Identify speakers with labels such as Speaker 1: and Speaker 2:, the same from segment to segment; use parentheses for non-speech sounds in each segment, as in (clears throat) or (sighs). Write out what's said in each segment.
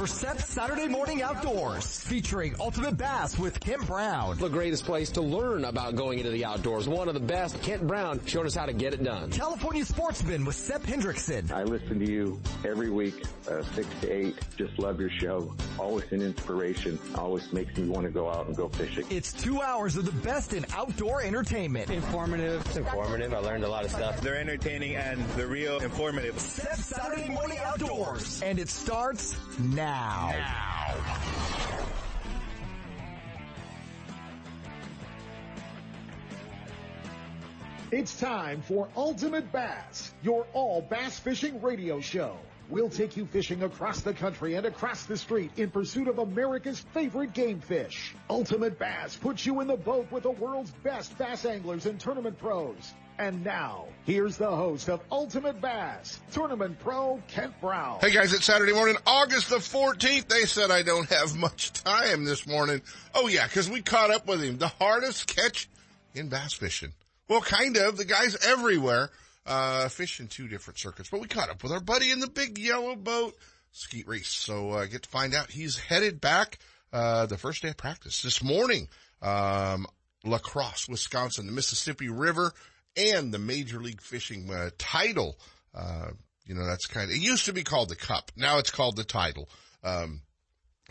Speaker 1: for Sep's Saturday Morning Outdoors, featuring Ultimate Bass with Kent Brown.
Speaker 2: The greatest place to learn about going into the outdoors. One of the best, Kent Brown, showed us how to get it done.
Speaker 1: California Sportsman with Sep Hendrickson.
Speaker 3: I listen to you every week, uh, 6 to 8. Just love your show. Always an inspiration. Always makes me want to go out and go fishing.
Speaker 1: It's two hours of the best in outdoor entertainment.
Speaker 4: Informative.
Speaker 5: It's informative. I learned a lot of stuff.
Speaker 6: They're entertaining and they're real informative.
Speaker 1: Sep's Saturday Morning Outdoors. And it starts now.
Speaker 7: Now. It's time for Ultimate Bass, your all bass fishing radio show. We'll take you fishing across the country and across the street in pursuit of America's favorite game fish. Ultimate Bass puts you in the boat with the world's best bass anglers and tournament pros. And now, here's the host of Ultimate Bass, Tournament Pro Kent Brown.
Speaker 8: Hey guys, it's Saturday morning, August the 14th. They said I don't have much time this morning. Oh yeah, cause we caught up with him. The hardest catch in bass fishing. Well, kind of. The guy's everywhere uh, fishing two different circuits. But we caught up with our buddy in the big yellow boat Skeet Reese. So uh, get to find out he's headed back uh, the first day of practice this morning. Um, La Crosse, Wisconsin, the Mississippi River, and the Major League Fishing uh, title. Uh, you know, that's kind of, it used to be called the Cup. Now it's called the title. Um,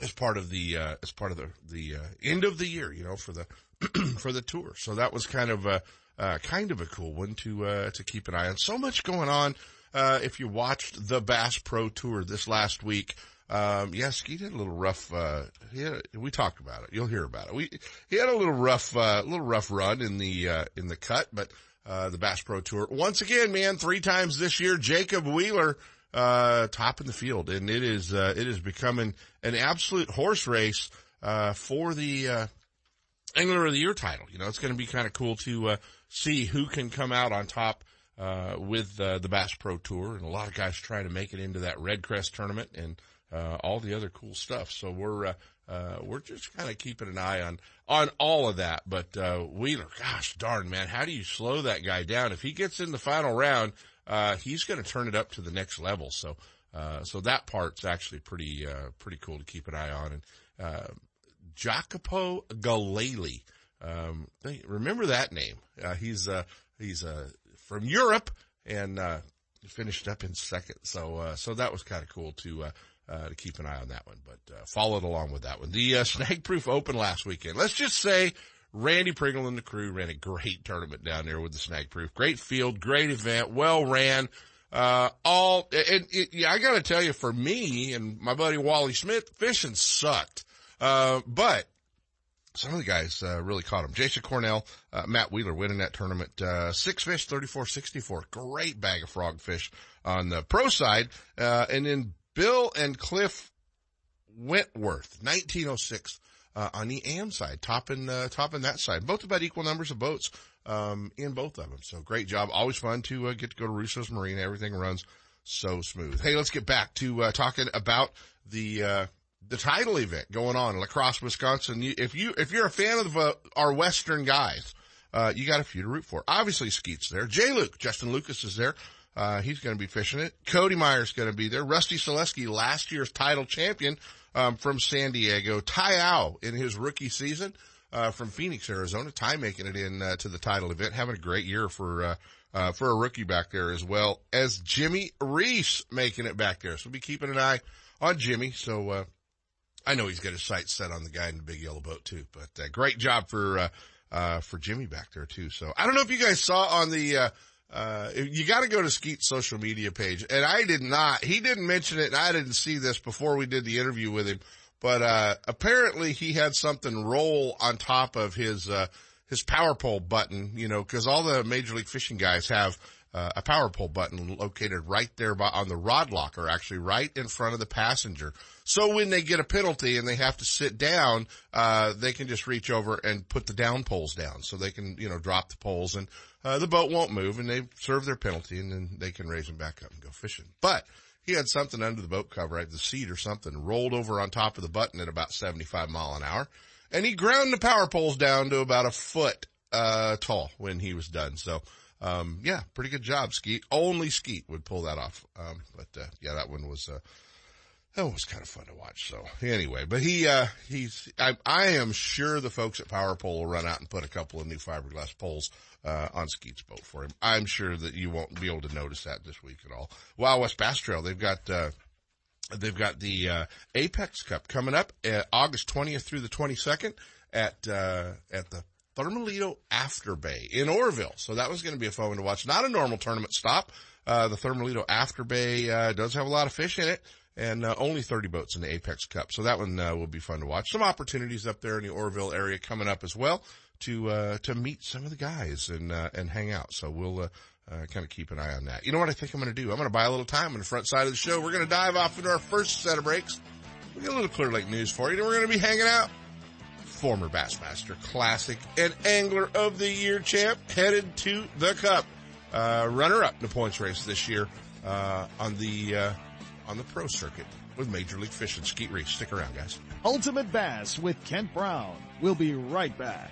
Speaker 8: as part of the, uh, as part of the, the, uh, end of the year, you know, for the, (clears throat) for the tour. So that was kind of, uh, uh, kind of a cool one to, uh, to keep an eye on. So much going on. Uh, if you watched the Bass Pro Tour this last week, um, Ski did a little rough, uh, had, we talked about it. You'll hear about it. We, he had a little rough, uh, little rough run in the, uh, in the cut, but, uh, the Bass Pro Tour. Once again, man, three times this year, Jacob Wheeler, uh, top in the field. And it is, uh, it is becoming an absolute horse race, uh, for the, uh, Angler of the Year title. You know, it's going to be kind of cool to, uh, see who can come out on top, uh, with, uh, the Bass Pro Tour and a lot of guys trying to make it into that Red Crest tournament and, uh, all the other cool stuff. So we're, uh, uh, we're just kind of keeping an eye on, on all of that. But, uh, Wheeler, gosh darn, man, how do you slow that guy down? If he gets in the final round, uh, he's going to turn it up to the next level. So, uh, so that part's actually pretty, uh, pretty cool to keep an eye on. And, uh, Jacopo Gallelli, um, remember that name. He's, uh, he's, uh, from Europe and, uh, finished up in second. So, uh, so that was kind of cool to, uh, to keep an eye on that one, but, uh, followed along with that one. The, uh, (laughs) Snag Proof Open last weekend. Let's just say Randy Pringle and the crew ran a great tournament down there with the Snag Proof. Great field, great event, well ran. Uh, all, and yeah, I gotta tell you, for me and my buddy Wally Smith, fishing sucked. Uh, but some of the guys, uh, really caught them. Jason Cornell, uh, Matt Wheeler winning that tournament, uh, six fish, 34-64. Great bag of frogfish on the pro side. Uh, and then Bill and Cliff Wentworth, 1906, uh, on the AM side, topping, uh, topping that side. Both about equal numbers of boats, um, in both of them. So great job. Always fun to, uh, get to go to Russo's Marina. Everything runs so smooth. Hey, let's get back to, uh, talking about the, uh, the title event going on in La Crosse, Wisconsin. If you, if you're a fan of uh, our Western guys, uh, you got a few to root for. Obviously Skeet's there. J. Luke, Justin Lucas is there. Uh, he's going to be fishing it. Cody Meyer's going to be there. Rusty Salewske, last year's title champion, um, from San Diego. Ty Au in his rookie season, uh, from Phoenix, Arizona. Ty making it in, uh, to the title event, having a great year for, uh, uh, for a rookie back there as well as Jimmy Reese making it back there. So we'll be keeping an eye on Jimmy. So, uh, I know he's got his sights set on the guy in the big yellow boat too, but uh, great job for, uh, uh, for Jimmy back there too. So I don't know if you guys saw on the, uh, you got to go to Skeet's social media page and I did not, he didn't mention it and I didn't see this before we did the interview with him, but, uh, apparently he had something roll on top of his, uh, his power pole button, you know, cause all the major league fishing guys have, uh, a power pole button located right there by, on the rod locker, actually right in front of the passenger. So when they get a penalty and they have to sit down, uh, they can just reach over and put the down poles down so they can, you know, drop the poles and, uh, the boat won't move and they serve their penalty and then they can raise them back up and go fishing. But he had something under the boat cover, right? The seat or something rolled over on top of the button at about 75 mile an hour and he ground the power poles down to about a foot, uh, tall when he was done. So, um, yeah, pretty good job, Skeet. Only Skeet would pull that off. Um, but, uh, yeah, that one was, uh, that was kind of fun to watch. So anyway, but he, uh, he's, I, I am sure the folks at Power Pole will run out and put a couple of new fiberglass poles, uh, on Skeet's boat for him. I'm sure that you won't be able to notice that this week at all. Wild West Bass Trail, they've got, uh, they've got the, uh, Apex Cup coming up uh, August 20th through the 22nd at, uh, at the Thermalito Afterbay in Oroville. So that was going to be a fun one to watch. Not a normal tournament stop. Uh, the Thermalito Afterbay, uh, does have a lot of fish in it and uh, only 30 boats in the Apex Cup. So that one uh, will be fun to watch. Some opportunities up there in the Oroville area coming up as well to uh, to meet some of the guys and uh, and hang out. So we'll uh, uh, kind of keep an eye on that. You know what I think I'm going to do? I'm going to buy a little time on the front side of the show. We're going to dive off into our first set of breaks. We got a little Clear Lake news for you. And we're going to be hanging out. Former Bassmaster Classic and Angler of the Year champ headed to the Cup. runner up in the points race this year on the on the pro circuit with Major League Fishing. Skeet Reese. Stick around, guys.
Speaker 7: Ultimate Bass with Kent Brown. We'll be right back.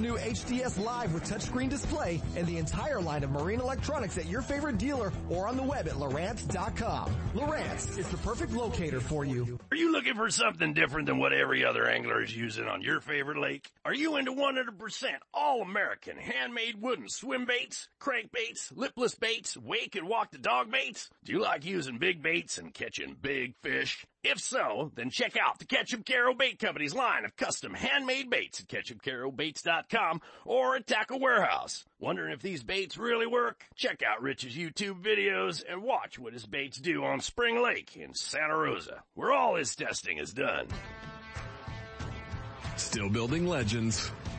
Speaker 1: new HDS Live with touchscreen display and the entire line of marine electronics at your favorite dealer or on the web at Lowrance.com. Lowrance is the perfect locator for you.
Speaker 4: Are you looking for something different than what every other angler is using on your favorite lake? Are you into 100% all American handmade wooden swim baits, crankbaits, lipless baits, wake and walk the dog baits? Do you like using big baits and catching big fish? If so, then check out the Ketchup Caro Bait Company's line of custom handmade baits at ketchupcarobaits.com or at Tackle Warehouse. Wondering if these baits really work? Check out Rich's YouTube videos and watch what his baits do on Spring Lake in Santa Rosa, where all his testing is done.
Speaker 9: Still building legends,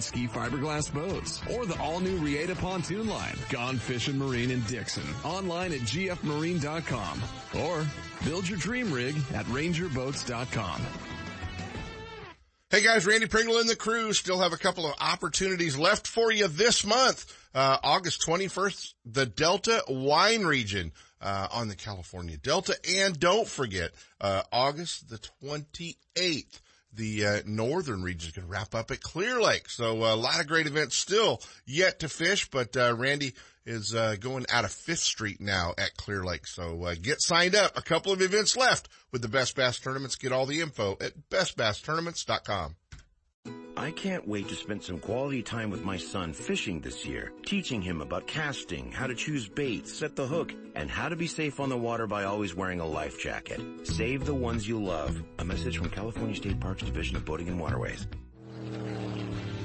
Speaker 9: ski fiberglass boats or the all new Reata pontoon line, Gone Fishing Marine in Dixon, online at gfmarine.com or build your dream rig at rangerboats.com.
Speaker 8: Hey guys, Randy Pringle and the crew still have a couple of opportunities left for you this month. Uh, August 21st, the Delta wine region, uh, on the California Delta. And don't forget, uh, August the 28th, the uh, northern region is going to wrap up at Clear Lake. So uh, a lot of great events still yet to fish, but uh, Randy is uh, going out of Fifth Street now at Clear Lake. So uh, get signed up. A couple of events left with the Best Bass Tournaments. Get all the info at bestbasstournaments.com.
Speaker 10: I can't wait to spend some quality time with my son fishing this year, teaching him about casting, how to choose baits, set the hook, and how to be safe on the water by always wearing a life jacket. Save the ones you love. A message from California State Parks Division of Boating and Waterways.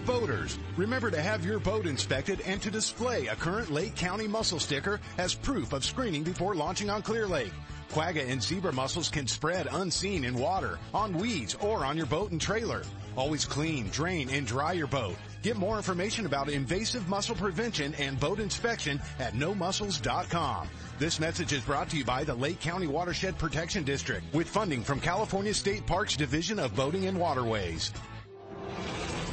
Speaker 11: Boaters, remember to have your boat inspected and to display a current Lake County mussel sticker as proof of screening before launching on Clear Lake. Quagga and zebra mussels can spread unseen in water, on weeds, or on your boat and trailer. Always clean, drain, and dry your boat. Get more information about invasive mussel prevention and boat inspection at nomussels.com. This message is brought to you by the Lake County Watershed Protection District with funding from California State Parks Division of Boating and Waterways.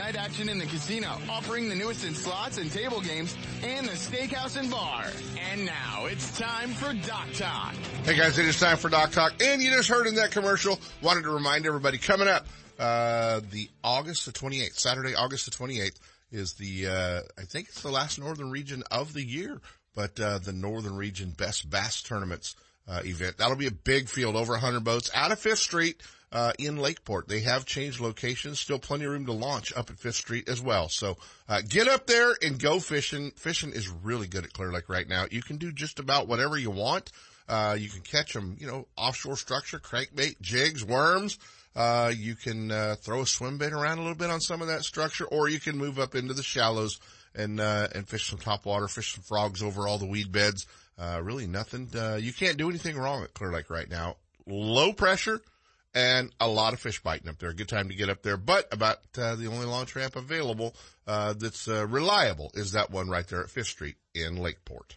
Speaker 12: night action in the casino, offering the newest in slots and table games, and the steakhouse and bar. And now it's time for Dock Talk.
Speaker 8: Hey guys, it is time for Dock Talk. And you just heard in that commercial, wanted to remind everybody coming up, uh, the August the 28th, Saturday, August the 28th is the, uh, I think it's the last northern region of the year, but, uh, the northern region best bass tournaments, uh, event. That'll be a big field, over 100 boats out of Fifth Street uh, in Lakeport. They have changed locations, still plenty of room to launch up at Fifth Street as well. So, uh, get up there and go fishing. Fishing is really good at Clear Lake right now. You can do just about whatever you want. Uh, you can catch them, you know, offshore structure, crankbait, jigs, worms. Uh, you can, uh, throw a swim bait around a little bit on some of that structure, or you can move up into the shallows and, uh, and fish some top water, fish some frogs over all the weed beds. Uh, really nothing, uh, you can't do anything wrong at Clear Lake right now. Low pressure, and a lot of fish biting up there. A Good time to get up there, but about uh, the only launch ramp available uh, that's uh, reliable is that one right there at Fifth Street in Lakeport.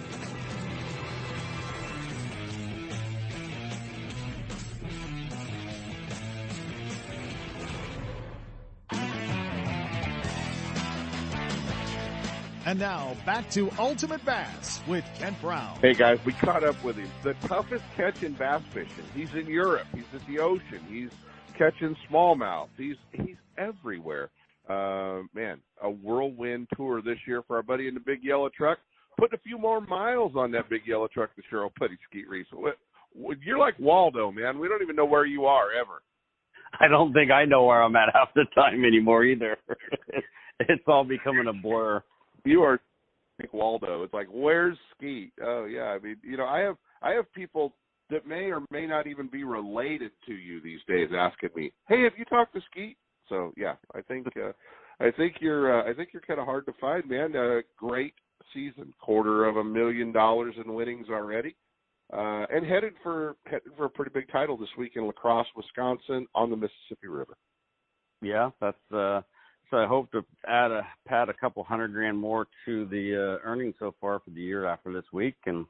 Speaker 7: And now back to Ultimate Bass with Kent Brown.
Speaker 13: Hey guys, we caught up with him. The toughest catch in bass fishing. He's in Europe. He's at the ocean. He's catching smallmouth. He's he's everywhere. Uh, man, a whirlwind tour this year for our buddy in the big yellow truck. Putting a few more miles on that big yellow truck the Cheryl Putty Skeet Reese. You're like Waldo, man. We don't even know where you are ever.
Speaker 14: I don't think I know where I'm at half the time anymore either. (laughs) it's all becoming a blur
Speaker 13: you are like Waldo. It's like, where's Skeet? Oh yeah, I mean, you know, I have I have people that may or may not even be related to you these days asking me, "Hey, have you talked to Skeet?" So yeah, I think uh, I think you're uh, I think you're kind of hard to find, man. Uh, great season, quarter of a million dollars in winnings already, uh, and headed for headed for a pretty big title this week in La Crosse, Wisconsin, on the Mississippi River.
Speaker 14: Yeah, that's uh, so I hope to add a pad a couple hundred grand more to the uh, earnings so far for the year after this week, and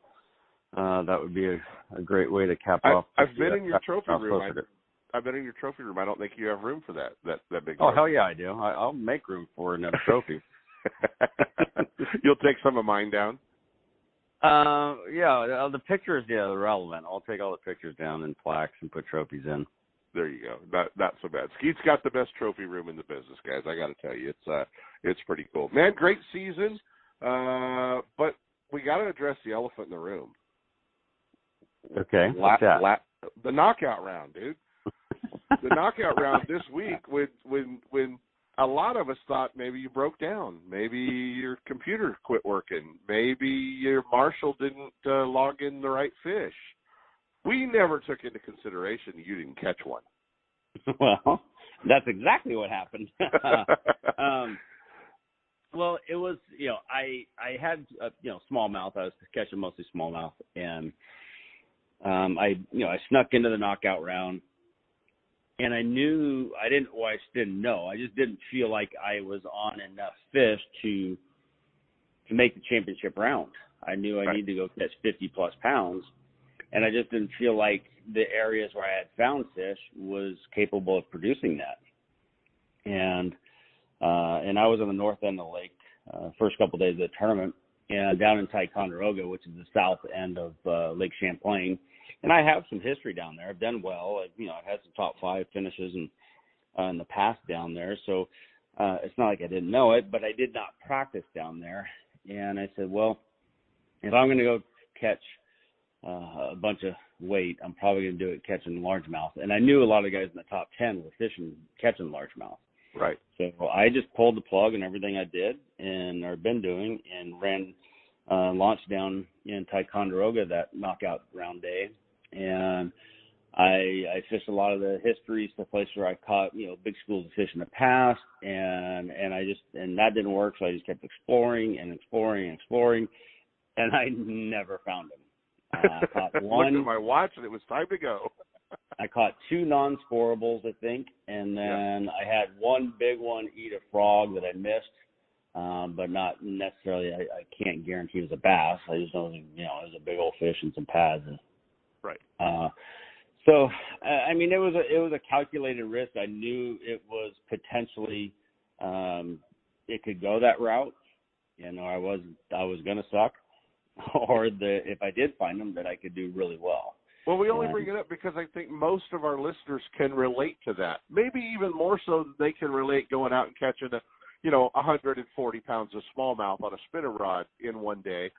Speaker 14: uh, that would be a, a great way to cap
Speaker 13: I,
Speaker 14: off.
Speaker 13: I've been in your trophy room. I, I've been in your trophy room. I don't think you have room for that that that big.
Speaker 14: Oh trophy. hell yeah, I do. I, I'll make room for another trophy. (laughs) (laughs)
Speaker 13: You'll take some of mine down.
Speaker 14: Uh, yeah, the pictures, yeah, they're relevant. I'll take all the pictures down and plaques and put trophies in
Speaker 13: there you go. Not not so bad. Skeet's got the best trophy room in the business, guys. I got to tell you, it's uh, it's pretty cool, man. Great season, uh, but we got to address the elephant in the room.
Speaker 14: Okay, that?
Speaker 13: La, the knockout round, dude. the knockout round this week, when when when a lot of us thought maybe you broke down, maybe your computer quit working, maybe your marshal didn't uh, log in the right fish we never took into consideration you didn't catch one. (laughs)
Speaker 14: Well, that's exactly what happened. (laughs) um, well, it was you know I I had uh, you know smallmouth. I was catching mostly smallmouth, and um, I you know I snuck into the knockout round, and I knew I didn't. Well, I just didn't know. I just didn't feel like I was on enough fish to to make the championship round. I knew I right. needed to go catch 50 plus pounds and I just didn't feel like the areas where I had found fish was capable of producing that. And uh, and I was on the north end of the lake uh, first couple of days of the tournament, and down in Ticonderoga, which is the south end of uh, Lake Champlain. And I have some history down there. I've done well. I've, you know, I've had some top five finishes and uh, in the past down there. So uh, it's not like I didn't know it, but I did not practice down there. And I said, well, if I'm going to go catch uh, a bunch of weight, I'm probably going to do it catching largemouth. And I knew a lot of guys in the top 10 were fishing, catching largemouth.
Speaker 13: Right.
Speaker 14: So I just pulled the plug and everything I did and or been doing and ran uh launched down in Ticonderoga that knockout round day and I I fished a lot of the histories, the place where I caught, you know, big schools of fish in the past and and I just and that didn't work so I just kept exploring and exploring and exploring and I never found them. Uh, I caught (laughs) one
Speaker 13: Looked at my watch and it was time to go. (laughs)
Speaker 14: I caught two non-scorables, I think, and then I had one big one eat a frog that I missed, um, but not necessarily. I, I can't guarantee it was a bass. I just know, you know, it was a big old fish and some pads. And,
Speaker 13: Right.
Speaker 14: uh, so, I mean, it was a it was a calculated risk. I knew it was potentially um, it could go that route. You know, I was I was going to suck, (laughs) or the if I did find them, that I could do really well.
Speaker 13: Well, we only bring it up because I think most of our listeners can relate to that. Maybe even more so than they can relate going out and catching a, you know, 140 pounds of smallmouth on a spinner rod in one day.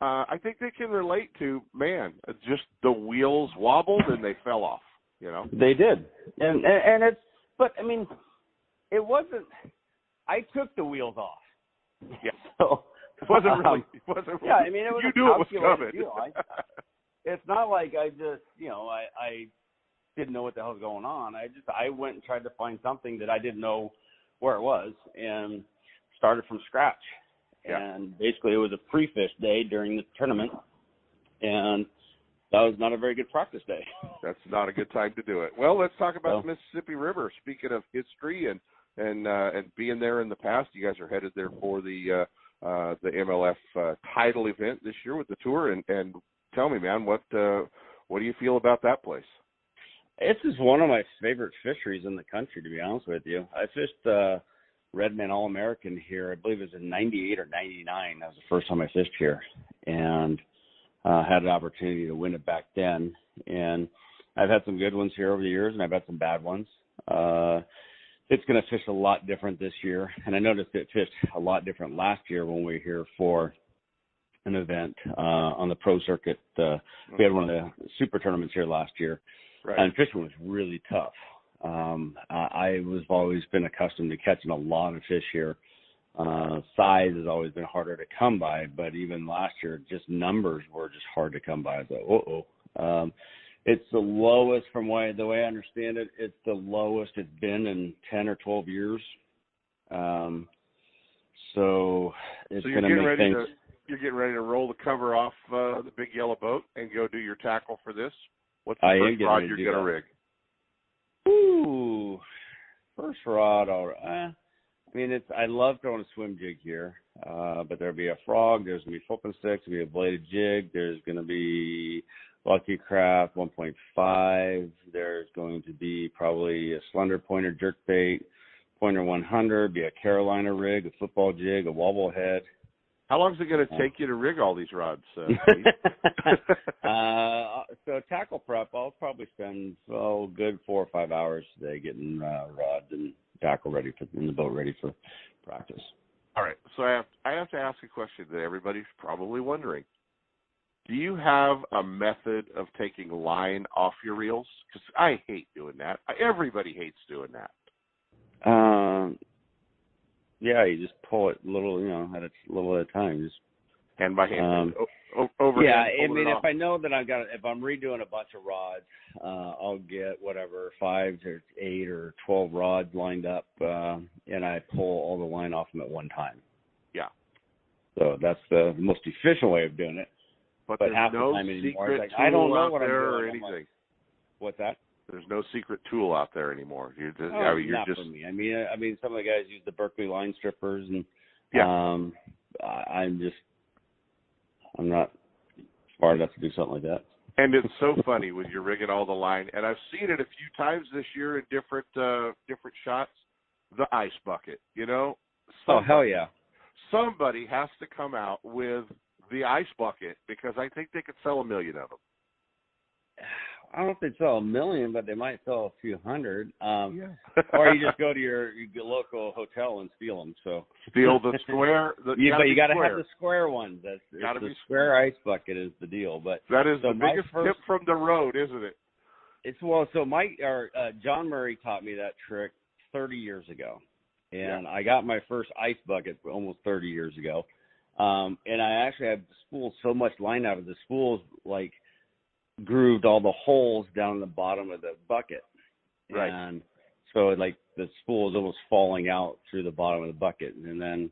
Speaker 13: Uh, I think they can relate to, man, just the wheels wobbled and they fell off. You know.
Speaker 14: They did, and and, and it's but I mean, it wasn't. I took the wheels off.
Speaker 13: Yeah. (laughs)
Speaker 14: So
Speaker 13: It wasn't (laughs) really.
Speaker 14: um,
Speaker 13: It wasn't.
Speaker 14: really, yeah, I mean, it was
Speaker 13: you
Speaker 14: a
Speaker 13: knew it was coming.
Speaker 14: deal. (laughs) I, it's not like I just, you know, I, I didn't know what the hell was going on. I just, I went and tried to find something that I didn't know where it was and started from scratch.
Speaker 13: Yeah.
Speaker 14: And basically, it was a pre-fish day during the tournament, and that was not a very good practice day. (laughs)
Speaker 13: That's not a good time to do it. Well, let's talk about
Speaker 14: No.
Speaker 13: the Mississippi River. Speaking of history and and uh, and being there in the past, you guys are headed there for the uh, uh, the MLF uh, title event this year with the tour. And and tell me, man, what uh, what do you feel about that place?
Speaker 14: This is one of my favorite fisheries in the country, to be honest with you. I fished uh Redman All American here, I believe it was in ninety eight or ninety nine. That was the first time I fished here. And uh had an opportunity to win it back then. And I've had some good ones here over the years and I've had some bad ones. Uh it's gonna fish a lot different this year. And I noticed it fished a lot different last year when we were here for an event uh on the pro circuit. Uh we had one of the super tournaments here last year
Speaker 13: Right.
Speaker 14: and fishing was really tough. Um, I, I was always been accustomed to catching a lot of fish here. Uh, size has always been harder to come by, but even last year, just numbers were just hard to come by. Thought, uh oh. Um, it's the lowest from way, the way I understand it, it's the lowest it's been in 10 or 12 years. Um, so it's
Speaker 13: so you're
Speaker 14: going to
Speaker 13: getting
Speaker 14: make
Speaker 13: ready
Speaker 14: things.
Speaker 13: to you're getting ready to roll the cover off uh, the big yellow boat and go do your tackle for this. What's the
Speaker 14: I
Speaker 13: first rod you're gonna
Speaker 14: that.
Speaker 13: rig?
Speaker 14: Ooh, first rod. All right. Eh, I mean, it's. I love throwing a swim jig here, uh, but there'll be a frog. There's gonna be flipping sticks. There'll be a bladed jig. There's gonna be Lucky Craft 1.5. There's going to be probably a slender pointer jerk bait, pointer 100. Be a Carolina rig, a football jig, a wobble head.
Speaker 13: How long is it going to
Speaker 14: Uh,
Speaker 13: take you to rig all these rods? Uh, (laughs) (laughs)
Speaker 14: uh, so tackle prep, I'll probably spend oh good four or five hours today getting uh, rods and tackle ready for in the boat ready for practice.
Speaker 13: All right. So I have I have to ask a question that everybody's probably wondering. Do you have a method of taking line off your reels? Because I hate doing that. Everybody hates doing that.
Speaker 14: Um, yeah, you just pull it little, you know, at a little at a time. Just
Speaker 13: hand by hand,
Speaker 14: Um,
Speaker 13: o- o- overhand
Speaker 14: yeah, I mean, if. I know that I've got, if I'm redoing a bunch of rods, uh, I'll get whatever five or eight or twelve rods lined up, uh, and I pull all the line off them at one time.
Speaker 13: Yeah.
Speaker 14: So that's the most efficient way of doing it.
Speaker 13: But,
Speaker 14: but
Speaker 13: there's
Speaker 14: half the
Speaker 13: no secret
Speaker 14: like, I don't
Speaker 13: tool
Speaker 14: know
Speaker 13: out
Speaker 14: what I'm
Speaker 13: there
Speaker 14: doing.
Speaker 13: or anything.
Speaker 14: like, What's that?
Speaker 13: There's no secret tool out there anymore. You're just,
Speaker 14: Oh,
Speaker 13: I mean, you're
Speaker 14: not
Speaker 13: just
Speaker 14: for me. I mean, I mean, some of the guys use the Berkley line strippers, and
Speaker 13: Yeah.
Speaker 14: um, I, I'm just, I'm not smart enough to do something like that.
Speaker 13: And it's so (laughs) funny when you're rigging all the line, and I've seen it a few times this year in different uh different shots. The ice bucket, you know.
Speaker 14: Oh hell yeah!
Speaker 13: Somebody has to come out with the ice bucket because I think they could sell a million of them. (sighs)
Speaker 14: I don't know if they'd sell a million, but they might sell a few hundred. Um,
Speaker 13: yeah.
Speaker 14: or you just (laughs) go to your, your local hotel and steal them. So
Speaker 13: steal the (laughs) square. The,
Speaker 14: you, but you got to have the square ones. That's
Speaker 13: gotta
Speaker 14: the
Speaker 13: be
Speaker 14: square ice bucket is the deal. But
Speaker 13: that is
Speaker 14: so
Speaker 13: the biggest
Speaker 14: first,
Speaker 13: tip from the road, isn't it?
Speaker 14: It's well. So Mike or uh, John Murray taught me that trick 30 years ago, and
Speaker 13: Yeah.
Speaker 14: I got my first ice bucket almost 30 years ago. Um, and I actually have spools so much line out of the spools like grooved all the holes down the bottom of the bucket.
Speaker 13: Right.
Speaker 14: And so like the spool is almost falling out through the bottom of the bucket. And then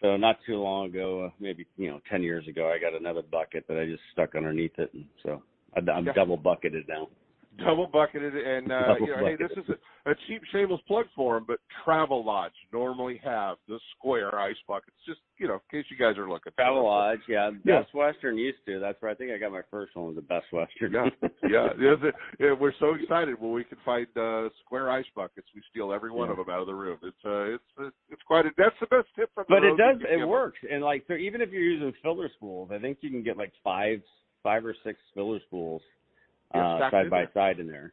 Speaker 14: so not too long ago, uh, maybe you know, ten years ago, I got another bucket that I just stuck underneath it, and so I- I'm
Speaker 13: Yeah.
Speaker 14: double bucketed now.
Speaker 13: Double bucketed, and uh,
Speaker 14: Double
Speaker 13: you know, hey, this is a, a cheap, shameless plug for them, but Travelodge normally have the square ice buckets, just you know, in case you guys are looking. for
Speaker 14: Travel. Lodge, yeah.
Speaker 13: Yeah.
Speaker 14: Best Western used to. That's where I think I got my first one was the Best Western.
Speaker 13: Yeah, (laughs) yeah, yeah, the- yeah, We're so excited when we can find uh, square ice buckets. We steal every one
Speaker 14: Yeah.
Speaker 13: of them out of the room. It's uh, it's it's quite a. That's the best tip from. the
Speaker 14: but it does it
Speaker 13: give 'em.
Speaker 14: works and like so even if you're using filler spools i think you can get like five five or six filler spools
Speaker 13: Yeah,
Speaker 14: uh side by
Speaker 13: there.
Speaker 14: side in there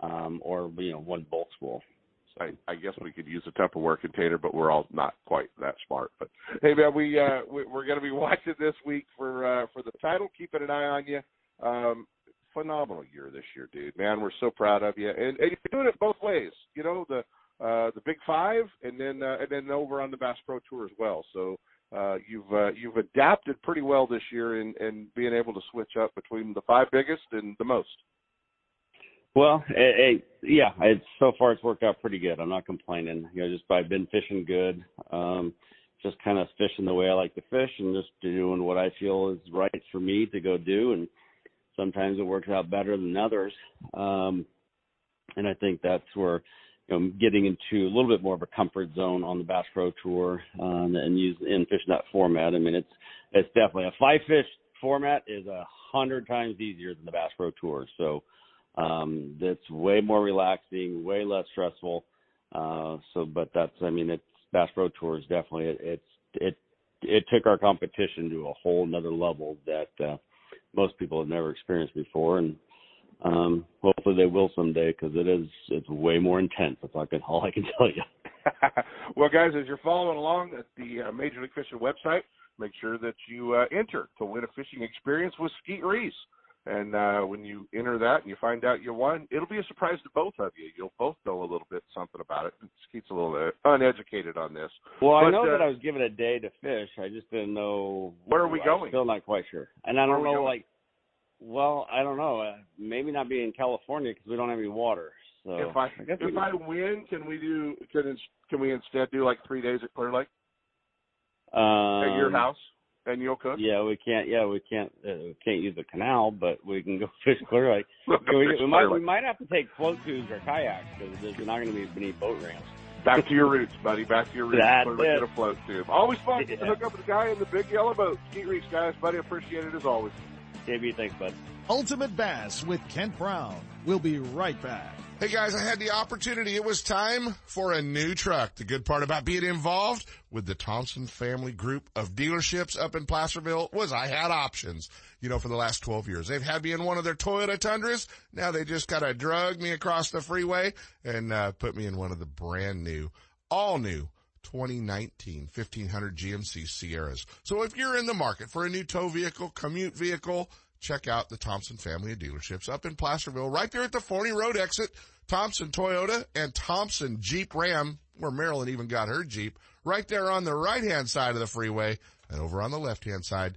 Speaker 14: um or you know one bulk spool
Speaker 13: I, I guess we could use a Tupperware container, but we're all not quite that smart. But hey, man, we uh, we, we're going to be (laughs) watching this week for uh, for the title, keeping an eye on you. Um, phenomenal year this year, dude. Man, we're so proud of you, and, and you're doing it both ways. You know the uh, the Big Five, and then uh, and then over on the Bass Pro Tour as well. So uh, you've uh, you've adapted pretty well this year in, in being able to switch up between the five biggest and the most.
Speaker 14: well it, it, yeah it's so far it's worked out pretty good. I'm not complaining. You know just i've been fishing good um just kind of fishing the way i like to fish and just doing what i feel is right for me to go do and sometimes it works out better than others. Um and i think that's where you know, getting into a little bit more of a comfort zone on the Bass Pro Tour um, and use and fishing that format. I mean, it's it's definitely a five fish format is a hundred times easier than the Bass Pro Tour. So um, it's way more relaxing, way less stressful. Uh, so, but that's I mean, it's Bass Pro Tour is definitely it, it's it it took our competition to a whole another level that uh, most people have never experienced before, and um, hopefully they will someday because it is it's way more intense. That's all I can all I can (laughs) tell you. (laughs)
Speaker 13: well, guys, as you're following along at the uh, Major League Fishing website, make sure that you uh, enter to win a fishing experience with Skeet Reese. And uh, when you enter that and you find out you won, it'll be a surprise to both of you. You'll both know a little bit something about it. Skeet's a little uh, uneducated on this.
Speaker 14: Well, I know
Speaker 13: uh,
Speaker 14: that I was given a day to fish. I just didn't know
Speaker 13: Where are we
Speaker 14: I'm
Speaker 13: going?
Speaker 14: Still not quite sure, and I don't know like. Well, I don't know. Uh, maybe not be in California because we don't have any water. So
Speaker 13: if I,
Speaker 14: guess
Speaker 13: if I win, can we do can can we instead do like three days at Clear Lake
Speaker 14: um,
Speaker 13: at your house and you'll cook?
Speaker 14: Yeah, we can't. Yeah, we can't. Uh, we can't use the canal, but we can go (laughs) fish Clear Lake. (laughs)
Speaker 13: We'll
Speaker 14: we, we might. We might have to take float tubes or kayaks because there's not going to be any boat ramps.
Speaker 13: Back to your roots, buddy. Back to your roots.
Speaker 14: That's
Speaker 13: Clear Lake
Speaker 14: it.
Speaker 13: a float tube. Always fun (laughs) to hook up with the guy in the big yellow boat. Skeet Reese, guys, buddy. Appreciate it as always.
Speaker 14: JB, thanks, bud.
Speaker 7: Ultimate Bass with Kent Brown. We'll be right back.
Speaker 8: Hey guys, I had the opportunity. It was time for a new truck. The good part about being involved with the Thompson family group of dealerships up in Placerville was I had options. You know, for the last 12 years. They've had me in one of their Toyota Tundras. Now they just kind of drug me across the freeway and, uh, put me in one of the brand new, all new 2019 1500 GMC Sierras. So if you're in the market for a new tow vehicle, commute vehicle, check out the Thompson family of dealerships up in Placerville, right there at the Forni Road exit. Thompson Toyota and Thompson Jeep Ram, where Marilyn even got her Jeep, right there on the right hand side of the freeway. And over on the left hand side,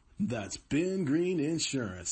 Speaker 15: That's Ben Green Insurance,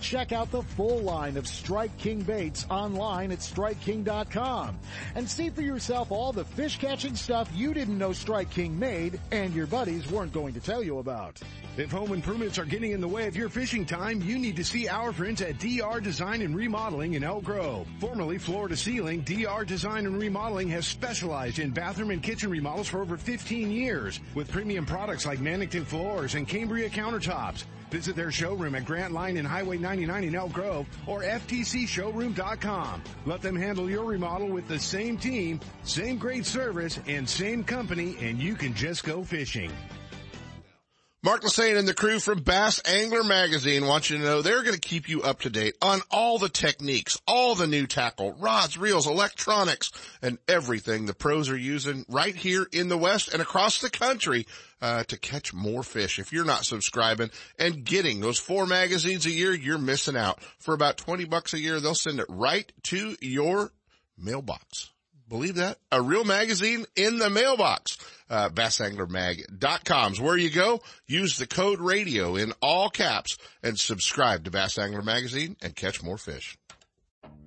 Speaker 7: Check out the full line of Strike King baits online at StrikeKing.com and see for yourself all the fish catching stuff you didn't know Strike King made and your buddies weren't going to tell you about.
Speaker 11: If home improvements are getting in the way of your fishing time, you need to see our friends at DR Design and Remodeling in Elk Grove. Formerly Floor to Ceiling, DR Design and Remodeling has specialized in bathroom and kitchen remodels for over 15 years with premium products like Mannington floors and Cambria countertops. Visit their showroom at Grant Line and Highway 99 in Elk Grove or FTCshowroom.com. Let them handle your remodel with the same team, same great service, and same company, and you can just go fishing.
Speaker 8: Mark Lassagne and the crew from Bass Angler Magazine want you to know they're going to keep you up to date on all the techniques, all the new tackle, rods, reels, electronics, and everything the pros are using right here in the West and across the country uh, to catch more fish. If you're not subscribing and getting those four magazines a year, you're missing out. For about 20 bucks a year, they'll send it right to your mailbox. Believe that? A real magazine in the mailbox. Uh, BassAnglerMag.com is where you go. Use the code radio in all caps and subscribe to Bass Angler Magazine and catch more fish.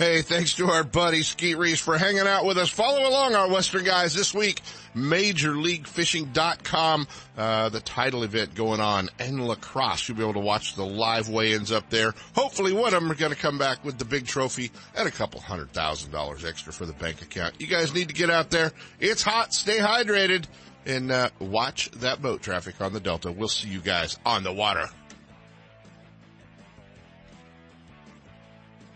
Speaker 8: Hey, thanks to our buddy Skeet Reese for hanging out with us. Follow along our Western guys this week. MajorLeagueFishing.com, uh, the title event going on and La Crosse. You'll be able to watch the live weigh-ins up there. Hopefully one of them are going to come back with the big trophy and a couple hundred thousand dollars extra for the bank account. You guys need to get out there. It's hot. Stay hydrated and, uh, watch that boat traffic on the Delta. We'll see you guys on the water.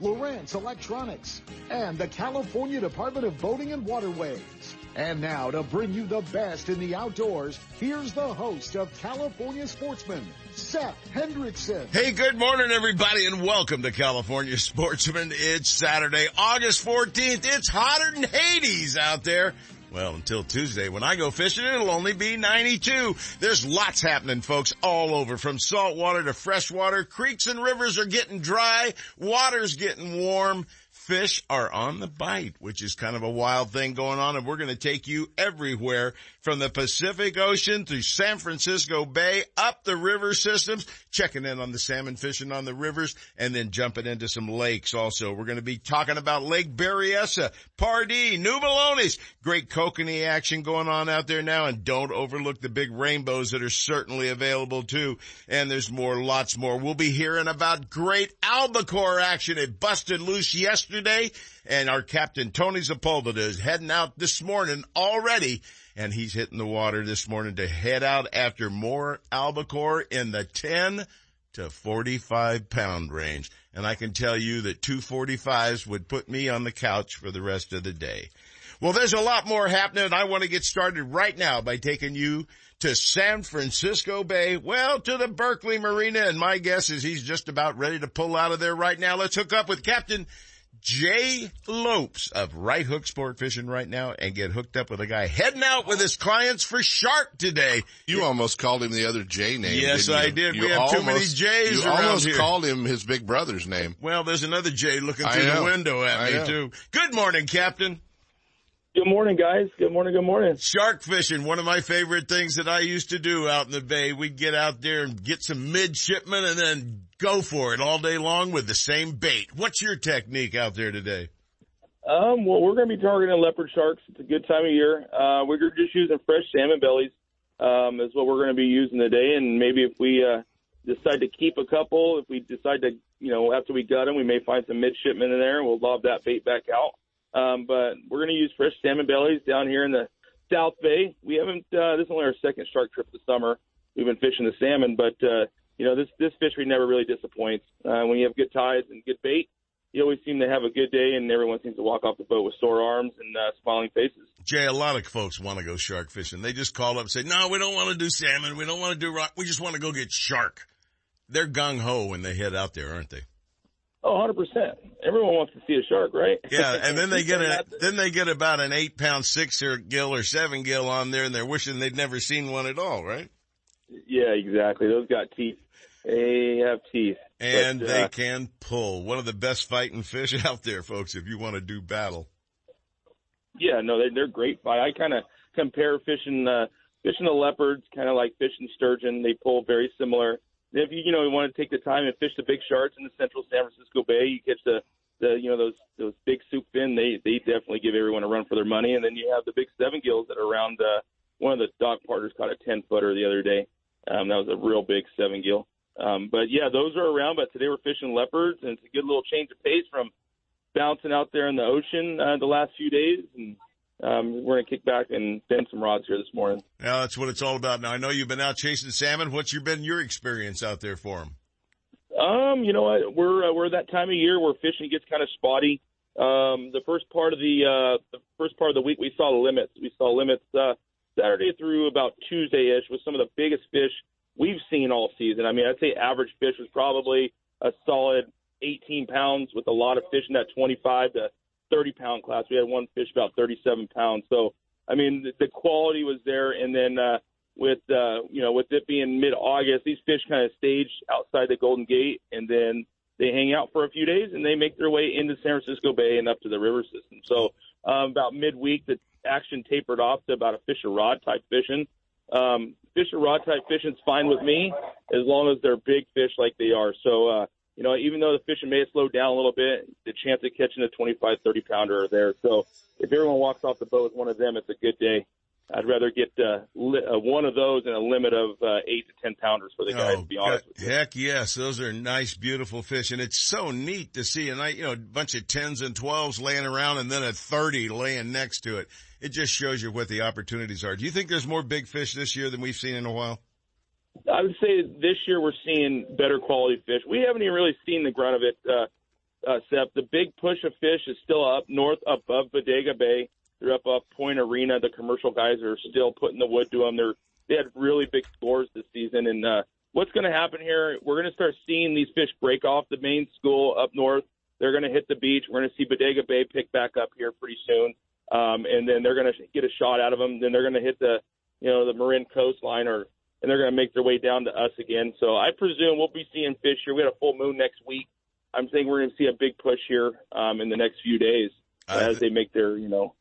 Speaker 7: Lowrance Electronics, and the California Department of Boating and Waterways. And now to bring you the best in the outdoors, here's the host of California Sportsman, Sep Hendrickson.
Speaker 16: Hey, good morning everybody and welcome to California Sportsman. It's Saturday, August 14th. It's hotter than Hades out there. Well, until Tuesday when I go fishing, it'll only be 92. There's lots happening, folks, all over from saltwater to freshwater. Creeks and rivers are getting dry. Water's getting warm fish are on the bite, which is kind of a wild thing going on. And we're going to take you everywhere from the Pacific Ocean to San Francisco Bay, up the river systems, checking in on the salmon fishing on the rivers, and then jumping into some lakes also. We're going to be talking about Lake Berryessa, Pardee, New Melones, great kokanee action going on out there now, and don't overlook the big rainbows that are certainly available too. And there's more, lots more. We'll be hearing about great albacore action. It busted loose yesterday and our captain Tony Sepulveda is heading out this morning already, and he's hitting the water this morning to head out after more albacore in the 10 to 45 pound range. And I can tell you that two 45s would put me on the couch for the rest of the day. Well, there's a lot more happening and I want to get started right now by taking you to San Francisco Bay, well, to the Berkeley Marina, and my guess is he's just about ready to pull out of there right now. Let's hook up with Captain Jay Lopes of Right Hook Sport Fishing right now and get hooked up with a guy heading out with his clients for shark today.
Speaker 8: You almost called him the other J name.
Speaker 16: Yes, I did. You we have almost, too many J's
Speaker 8: You almost
Speaker 16: here.
Speaker 8: called him his big brother's name.
Speaker 16: Well, there's another J looking through the window at
Speaker 8: I
Speaker 16: me
Speaker 8: know.
Speaker 16: too. Good morning, Captain.
Speaker 17: Good morning, guys. Good morning. Good morning.
Speaker 16: Shark fishing, one of my favorite things that I used to do out in the bay. We'd get out there and get some midshipmen and then go for it all day long with the same bait. What's your technique out there today?
Speaker 17: Um, well, we're going to be targeting leopard sharks. It's a good time of year. Uh, we're just using fresh salmon bellies. Um, is what we're going to be using today. And maybe if we, uh, decide to keep a couple, if we decide to, you know, after we gut them, we may find some midshipmen in there and we'll lob that bait back out. Um, but we're going to use fresh salmon bellies down here in the South Bay. We haven't, uh, this is only our second shark trip this summer. We've been fishing the salmon, but, uh, you know, this, this fishery never really disappoints. Uh, when you have good tides and good bait, you always seem to have a good day and everyone seems to walk off the boat with sore arms and, uh, smiling faces.
Speaker 16: Jay, a lot of folks want to go shark fishing. They just call up and say, no, we don't want to do salmon. We don't want to do rock. We just want to go get shark. They're gung ho when they head out there, aren't they?
Speaker 17: Oh, 100%. Everyone wants to see a shark, right?
Speaker 16: Yeah, and (laughs) then they get a, then they get about an eight pound six or gill or seven gill on there and they're wishing they'd never seen one at all, right?
Speaker 17: Yeah, exactly. Those got teeth. They have teeth.
Speaker 16: And
Speaker 17: But,
Speaker 16: they
Speaker 17: uh,
Speaker 16: can pull. One of the best fighting fish (laughs) out there, folks, if you want to do battle.
Speaker 17: Yeah, no, they're, they're great fight. I kind of compare fishing, uh, fishing the leopards, kind of like fishing sturgeon. They pull very similar. If you, you know, you want to take the time and fish the big sharks in the central San Francisco Bay, you catch the, the, you know, those, those big soup fin. They, they definitely give everyone a run for their money. And then you have the big seven gills that are around, uh, one of the dog partners caught a 10 footer the other day. Um, that was a real big seven gill. Um, but yeah, those are around, but today we're fishing leopards and it's a good little change of pace from bouncing out there in the ocean, uh, the last few days. And, um, we're going to kick back and bend some rods here this morning.
Speaker 16: Yeah, that's what it's all about. Now I know you've been out chasing salmon. What's your been your experience out there for them?
Speaker 17: Um, you know what? We're uh, we're that time of year where fishing gets kind of spotty. Um, the first part of the uh, the first part of the week we saw limits. We saw limits uh, Saturday through about Tuesday ish with some of the biggest fish we've seen all season. I mean, I'd say average fish was probably a solid 18 pounds with a lot of fish in that 25 to 30 pound class. We had one fish about 37 pounds. So I mean, the, the quality was there, and then. uh with uh you know with it being mid August, these fish kind of stage outside the Golden Gate and then they hang out for a few days and they make their way into San Francisco Bay and up to the river system. So um, about midweek, the action tapered off to about a fish or rod type fishing. Um, fish or rod type fishing's fine with me as long as they're big fish like they are. So uh, you know, even though the fishing may have slowed down a little bit, the chance of catching a 25, 30 pounder are there. So if everyone walks off the boat with one of them, it's a good day. I'd rather get uh, li- uh, one of those and a limit of uh, eight to ten pounders for the guys.
Speaker 16: Oh,
Speaker 17: to be honest, with you.
Speaker 16: heck yes, those are nice, beautiful fish, and it's so neat to see. And I, you know, a bunch of tens and twelves laying around, and then a thirty laying next to it. It just shows you what the opportunities are. Do you think there's more big fish this year than we've seen in a while?
Speaker 17: I would say this year we're seeing better quality fish. We haven't even really seen the grunt of it, uh, uh, Sep. The big push of fish is still up north above Bodega Bay. They're up up Point Arena. The commercial guys are still putting the wood to them. They're they had really big scores this season. And uh, what's going to happen here? We're going to start seeing these fish break off the main school up north. They're going to hit the beach. We're going to see Bodega Bay pick back up here pretty soon, um, and then they're going to get a shot out of them. Then they're going to hit the you know the Marin coastline or and they're going to make their way down to us again. So I presume we'll be seeing fish here. We had a full moon next week. I'm saying we're going to see a big push here um, in the next few days as they make their, you know.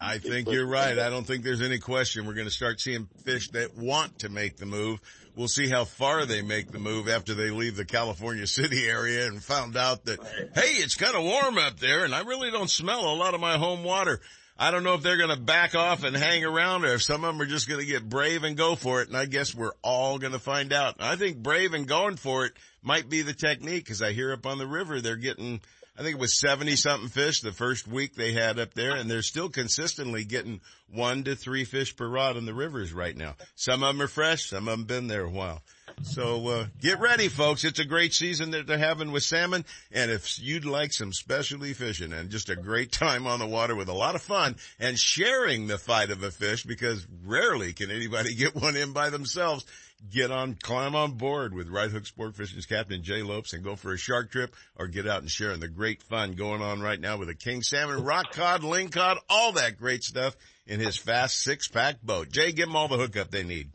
Speaker 16: I think you're right. I don't think there's any question. We're going to start seeing fish that want to make the move. We'll see how far they make the move after they leave the California City area and found out that, hey, it's kind of warm up there and I really don't smell a lot of my home water. I don't know if they're going to back off and hang around or if some of them are just going to get brave and go for it. And I guess we're all going to find out. I think brave and going for it might be the technique because I hear up on the river they're getting, I think it was 70 something fish the first week they had up there and they're still consistently getting one to three fish per rod in the rivers right now. Some of them are fresh. Some of them been there a while. So, uh, get ready folks. It's a great season that they're having with salmon. And if you'd like some specialty fishing and just a great time on the water with a lot of fun and sharing the fight of a fish because rarely can anybody (laughs) get one in by themselves, get on, climb on board with Right Hook Sport Fishing's Captain Jay Lopes and go for a shark trip or get out and share in the great fun going on right now with a king salmon, rock cod, ling cod, all that great stuff in his fast six pack boat. Jay, give them all the hookup they need.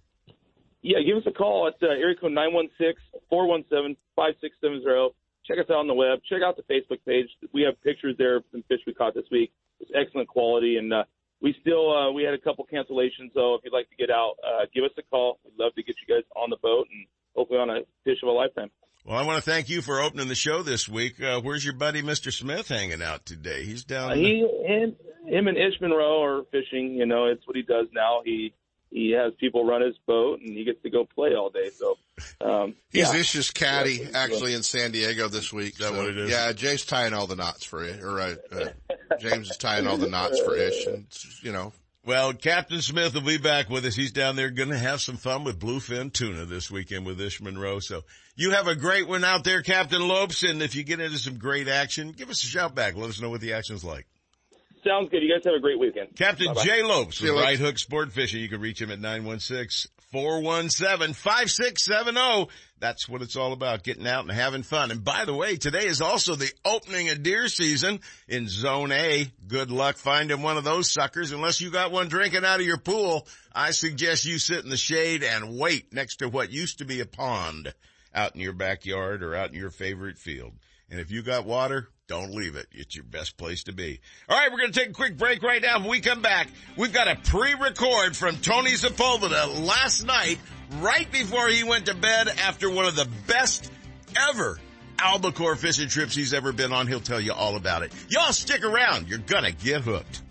Speaker 17: Yeah, give us a call at uh, area code 916-417-5670. Check us out on the web. Check out the Facebook page. We have pictures there of some fish we caught this week. It's excellent quality, and uh, we still uh, we had a couple cancellations. So if you'd like to get out, uh, give us a call. We'd love to get you guys on the boat and hopefully on a fish of a lifetime.
Speaker 16: Well, I want to thank you for opening the show this week. Uh, where's your buddy, Mr. Smith, hanging out today? He's down.
Speaker 17: Uh, he and him and Ish Monroe are fishing. You know, it's what he does now. He he has people run his boat and he gets to go play all day. So um,
Speaker 8: He's
Speaker 17: yeah.
Speaker 8: Ish's caddy actually in San Diego this week.
Speaker 16: that
Speaker 8: so,
Speaker 16: what it is?
Speaker 8: Yeah, Jay's tying all the knots for it. Or uh, uh, James is tying all the knots for Ish, and you know.
Speaker 16: Well, Captain Smith will be back with us. He's down there going to have some fun with bluefin tuna this weekend with Ish Monroe. So you have a great one out there, Captain Lopes. And if you get into some great action, give us a shout back. Let us know what the action's like.
Speaker 17: Sounds good. You guys have a great weekend.
Speaker 16: Captain
Speaker 17: Bye-bye.
Speaker 16: Jay Lopes
Speaker 8: See
Speaker 16: with
Speaker 8: you, Lopes.
Speaker 16: Right Hook Sport Fishing. You can reach him at 916-417-5670. That's what it's all about, getting out and having fun. And by the way, today is also the opening of deer season in Zone A. Good luck finding one of those suckers. Unless you got one drinking out of your pool, I suggest you sit in the shade and wait next to what used to be a pond out in your backyard or out in your favorite field. And if you got water, don't leave it. It's your best place to be. All right, we're going to take a quick break right now. When we come back, we've got a pre-record from Tony Sepulveda last night, right before he went to bed after one of the best ever albacore fishing trips he's ever been on. He'll tell you all about it. Y'all stick around. You're going to get hooked.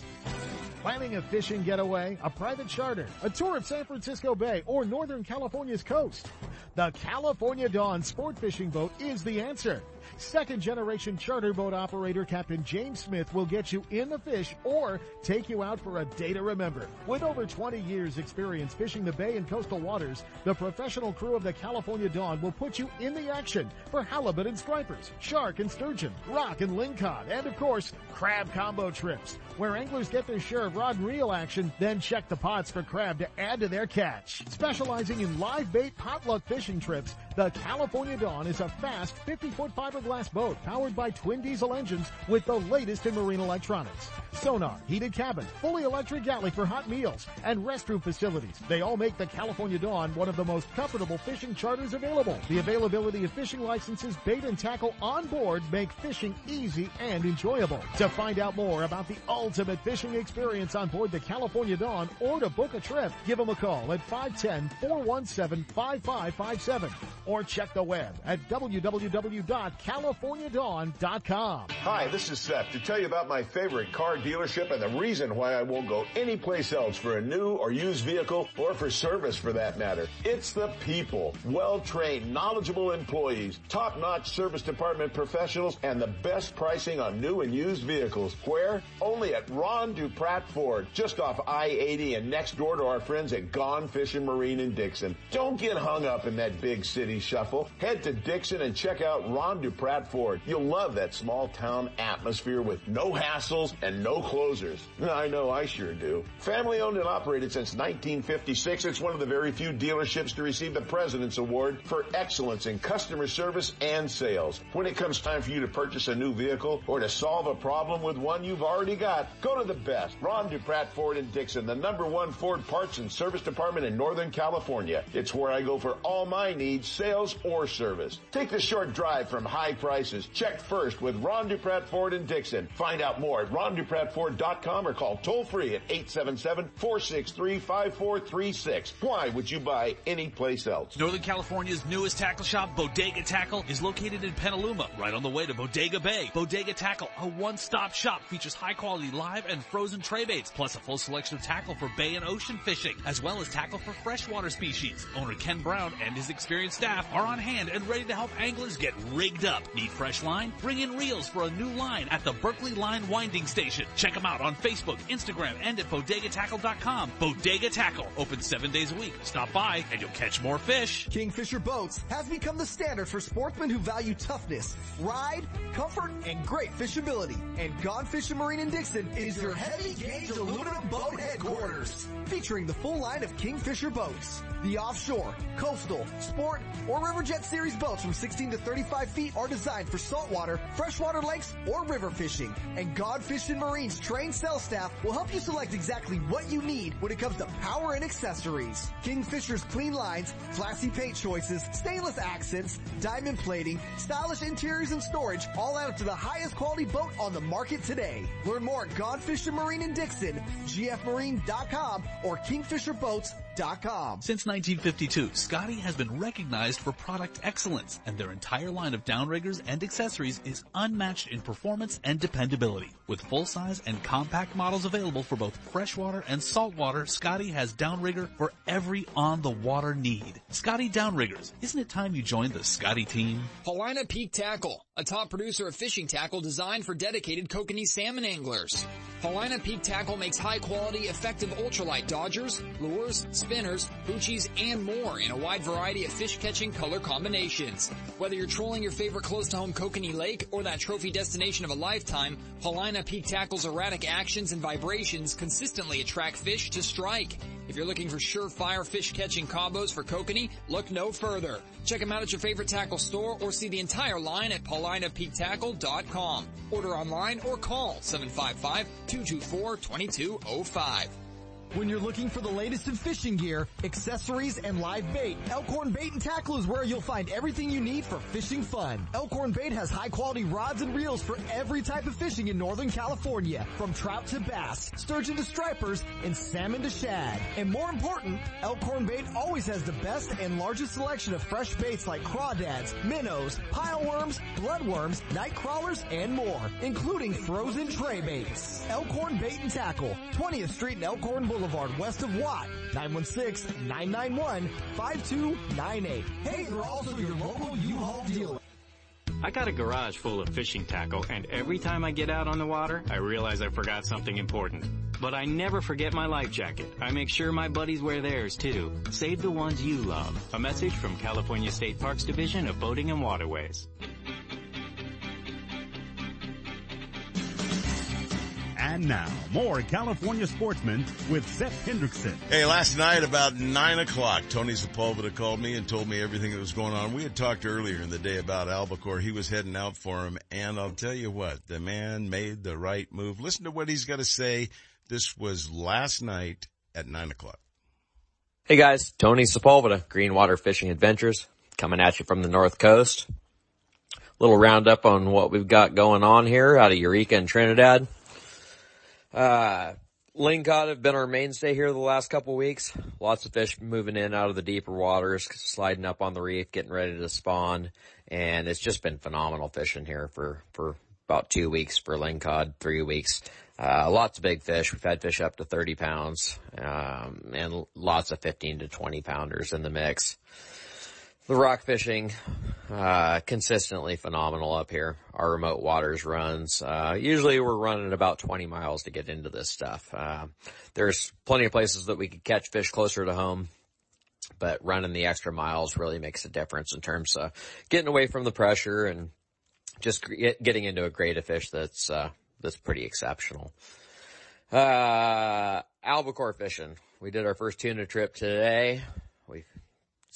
Speaker 7: Planning a fishing getaway, a private charter, a tour of San Francisco Bay, or Northern California's coast? The California Dawn Sport Fishing Boat is the answer. Second generation charter boat operator Captain James Smith will get you in the fish or take you out for a day to remember. With over 20 years experience fishing the bay and coastal waters, the professional crew of the California Dawn will put you in the action for halibut and stripers, shark and sturgeon, rock and lingcod, and of course, crab combo trips, where anglers get their share of rod and reel action, then check the pots for crab to add to their catch. Specializing in live bait potluck fishing trips, the California Dawn is a fast 50-foot fiberglass boat powered by twin diesel engines with the latest in marine electronics. Sonar, heated cabin, fully electric galley for hot meals, and restroom facilities. They all make the California Dawn one of the most comfortable fishing charters available. The availability of fishing licenses, bait and tackle on board make fishing easy and enjoyable. Find out more about the ultimate fishing experience on board the California Dawn or to book a trip, give them a call at 510-417-5557 or check the web at www.californiadawn.com.
Speaker 16: Hi, this is Sep to tell you about my favorite car dealership and the reason why I won't go anyplace else for a new or used vehicle or for service for that matter. It's the people. Well-trained, knowledgeable employees, top-notch service department professionals, and the best pricing on new and used vehicles. Where? Only at Ron Duprat Ford, just off I-80 and next door to our friends at Gone Fishing Marine in Dixon. Don't get hung up in that big city shuffle. Head to Dixon and check out Ron Duprat Ford. You'll love that small town atmosphere with no hassles and no closers. I know I sure do. Family owned and operated since 1956, it's one of the very few dealerships to receive the President's Award for excellence in customer service and sales. When it comes time for you to purchase a new vehicle or to solve a problem with one you've already got, go to the best. Ron Duprat Ford in Dixon, the number one Ford parts and service department in Northern California. It's where I go for all my needs, sales or service. Take the short drive from high prices. Check first with Ron Duprat Ford in Dixon. Find out more at rondupratford.com or call toll free at 877-463-5436. Why would you buy any place else?
Speaker 18: Northern California's newest tackle shop, Bodega Tackle, is located in Petaluma, right on the way to Bodega Bay. Bodega Tackle, a one-stop shop, features high-quality live and frozen tray baits, plus a full selection of tackle for bay and ocean fishing, as well as tackle for freshwater species. Owner Ken Brown and his experienced staff are on hand and ready to help anglers get rigged up. Need fresh line? Bring in reels for a new line at the Berkley Line Winding Station. Check them out on Facebook, Instagram, and at bodegatackle.com. Bodega Tackle, open seven days a week. Stop by and you'll catch more fish.
Speaker 1: Kingfisher Boats has become the standard for sportsmen who value toughness, ride, comfort, and great fishability. And Gone Fishing Marine in Dixon is your heavy gauge aluminum boat headquarters. Featuring the full line of Kingfisher boats. The offshore, coastal, sport, or river jet series boats from 16 to 35 feet are designed for saltwater, freshwater lakes, or river fishing. And Gone Fishing Marine's trained sales staff will help you select exactly what you need when it comes to power and accessories. Kingfisher's clean lines, classy paint choices, stainless accents, diamond plating, stylish interiors and storage all add up to the highest quality boat on the market today. Learn more at Gone Fishing Marine in Dixon, gfmarine.com or kingfisherboats.com.
Speaker 18: Since 1952, Scotty has been recognized for product excellence, and their entire line of downriggers and accessories is unmatched in performance and dependability. With full-size and compact models available for both freshwater and saltwater, Scotty has downrigger for every on-the-water need. Scotty Downriggers, isn't it time you joined the Scotty team?
Speaker 19: Paulina Peak Tackle, a top producer of fishing tackle designed for dedicated kokanee salmon anglers. Paulina Peak Tackle makes high quality, effective ultralight dodgers, lures, spinners, hoochies, and more in a wide variety of fish catching color combinations. Whether you're trolling your favorite close to home kokanee lake or that trophy destination of a lifetime, Paulina Peak Tackle's erratic actions and vibrations consistently attract fish to strike. If you're looking for surefire fish catching combos for kokanee, look no further. Check them out at your favorite tackle store or see the entire line at paulinapeaktackle.com. Order online or call 755-224-2205.
Speaker 1: When you're looking for the latest in fishing gear, accessories, and live bait, Elkhorn Bait and Tackle is where you'll find everything you need for fishing fun. Elkhorn Bait has high quality rods and reels for every type of fishing in Northern California, from trout to bass, sturgeon to stripers, and salmon to shad. And more important, Elkhorn Bait always has the best and largest selection of fresh baits like crawdads, minnows, pileworms, bloodworms, night crawlers, and more, including frozen tray baits. Elkhorn Bait and Tackle, 20th Street and Elkhorn Boulevard, west of Watt, 916-991-5298. Hey, they're also your local U-Haul dealer.
Speaker 20: I got a garage full of fishing tackle, and every time I get out on the water, I realize I forgot something important. But I never forget my life jacket. I make sure my buddies wear theirs too. Save the ones you love. A message from California State Parks Division of Boating and Waterways.
Speaker 21: And now, more California sportsmen with Sep Hendrickson.
Speaker 22: Hey, last night about nine o'clock, Tony Sepulveda called me and told me everything that was going on. We had talked earlier in the day about Albacore. He was heading out for him. And I'll tell you what, the man made the right move. Listen to what he's got to say. This was last night at nine o'clock.
Speaker 23: Hey guys, Tony Sepulveda, Greenwater Fishing Adventures, coming at you from the North Coast. Little roundup on what we've got going on here out of Eureka and Trinidad. Uh, Lingcod have been our mainstay here the last couple weeks. Lots of fish moving in out of the deeper waters, sliding up on the reef, getting ready to spawn. And it's just been phenomenal fishing here for, for about two weeks for lingcod, three weeks. Uh, lots of big fish. We've had fish up to 30 pounds, um, and lots of 15 to 20 pounders in the mix. The rock fishing, uh, consistently phenomenal up here. Our remote waters runs, uh, usually we're running about 20 miles to get into this stuff. Uh, there's plenty of places that we could catch fish closer to home, but running the extra miles really makes a difference in terms of getting away from the pressure and just getting into a grade of fish that's, uh, that's pretty exceptional. Uh, albacore fishing. We did our first tuna trip today.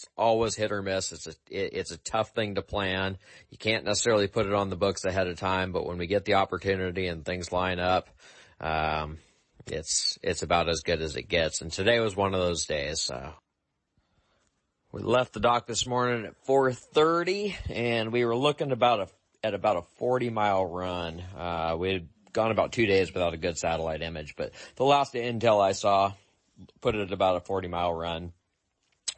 Speaker 23: It's always hit or miss. It's a it, it's a tough thing to plan. You can't necessarily put it on the books ahead of time, but when we get the opportunity and things line up, um, it's it's about as good as it gets. And today was one of those days. Uh, we left the dock this morning at 4:30, and we were looking about a at about a 40 mile run. Uh, we had gone about two days without a good satellite image, but the last intel I saw put it at about a 40 mile run.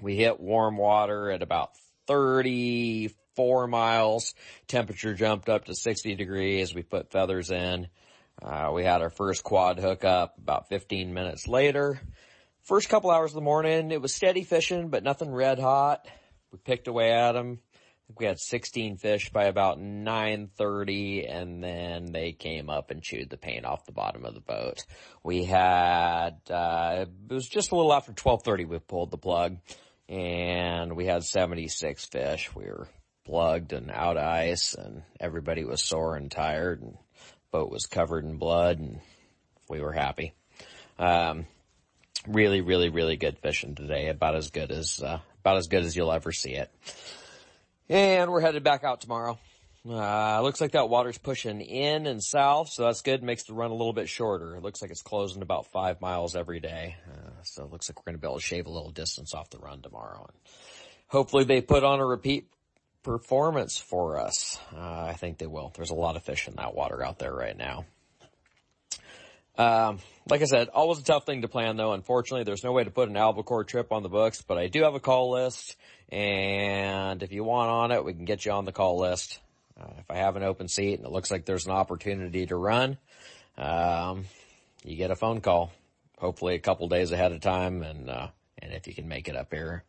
Speaker 23: We hit warm water at about 34 miles. Temperature jumped up to 60 degrees. We put feathers in. Uh, we had our first quad hookup about 15 minutes later. First couple hours of the morning, it was steady fishing, but nothing red hot. We picked away at them we had 16 fish by about 9.30 and then they came up and chewed the paint off the bottom of the boat. We had, uh, it was just a little after 12.30 we pulled the plug and we had 76 fish. We were plugged and out ice and everybody was sore and tired and boat was covered in blood and we were happy. Um, really, really, really good fishing today. About as good as, uh, about as good as you'll ever see it. And we're headed back out tomorrow. Uh, looks like that water's pushing in and south, so that's good. Makes the run a little bit shorter. It looks like it's closing about five miles every day. Uh, so it looks like we're going to be able to shave a little distance off the run tomorrow. And hopefully they put on a repeat performance for us. Uh, I think they will. There's a lot of fish in that water out there right now. Um, like I said, always a tough thing to plan though. Unfortunately, there's no way to put an albacore trip on the books, but I do have a call list and if you want on it, we can get you on the call list. Uh, if I have an open seat and it looks like there's an opportunity to run, um, you get a phone call, hopefully a couple days ahead of time. And, uh, and if you can make it up here,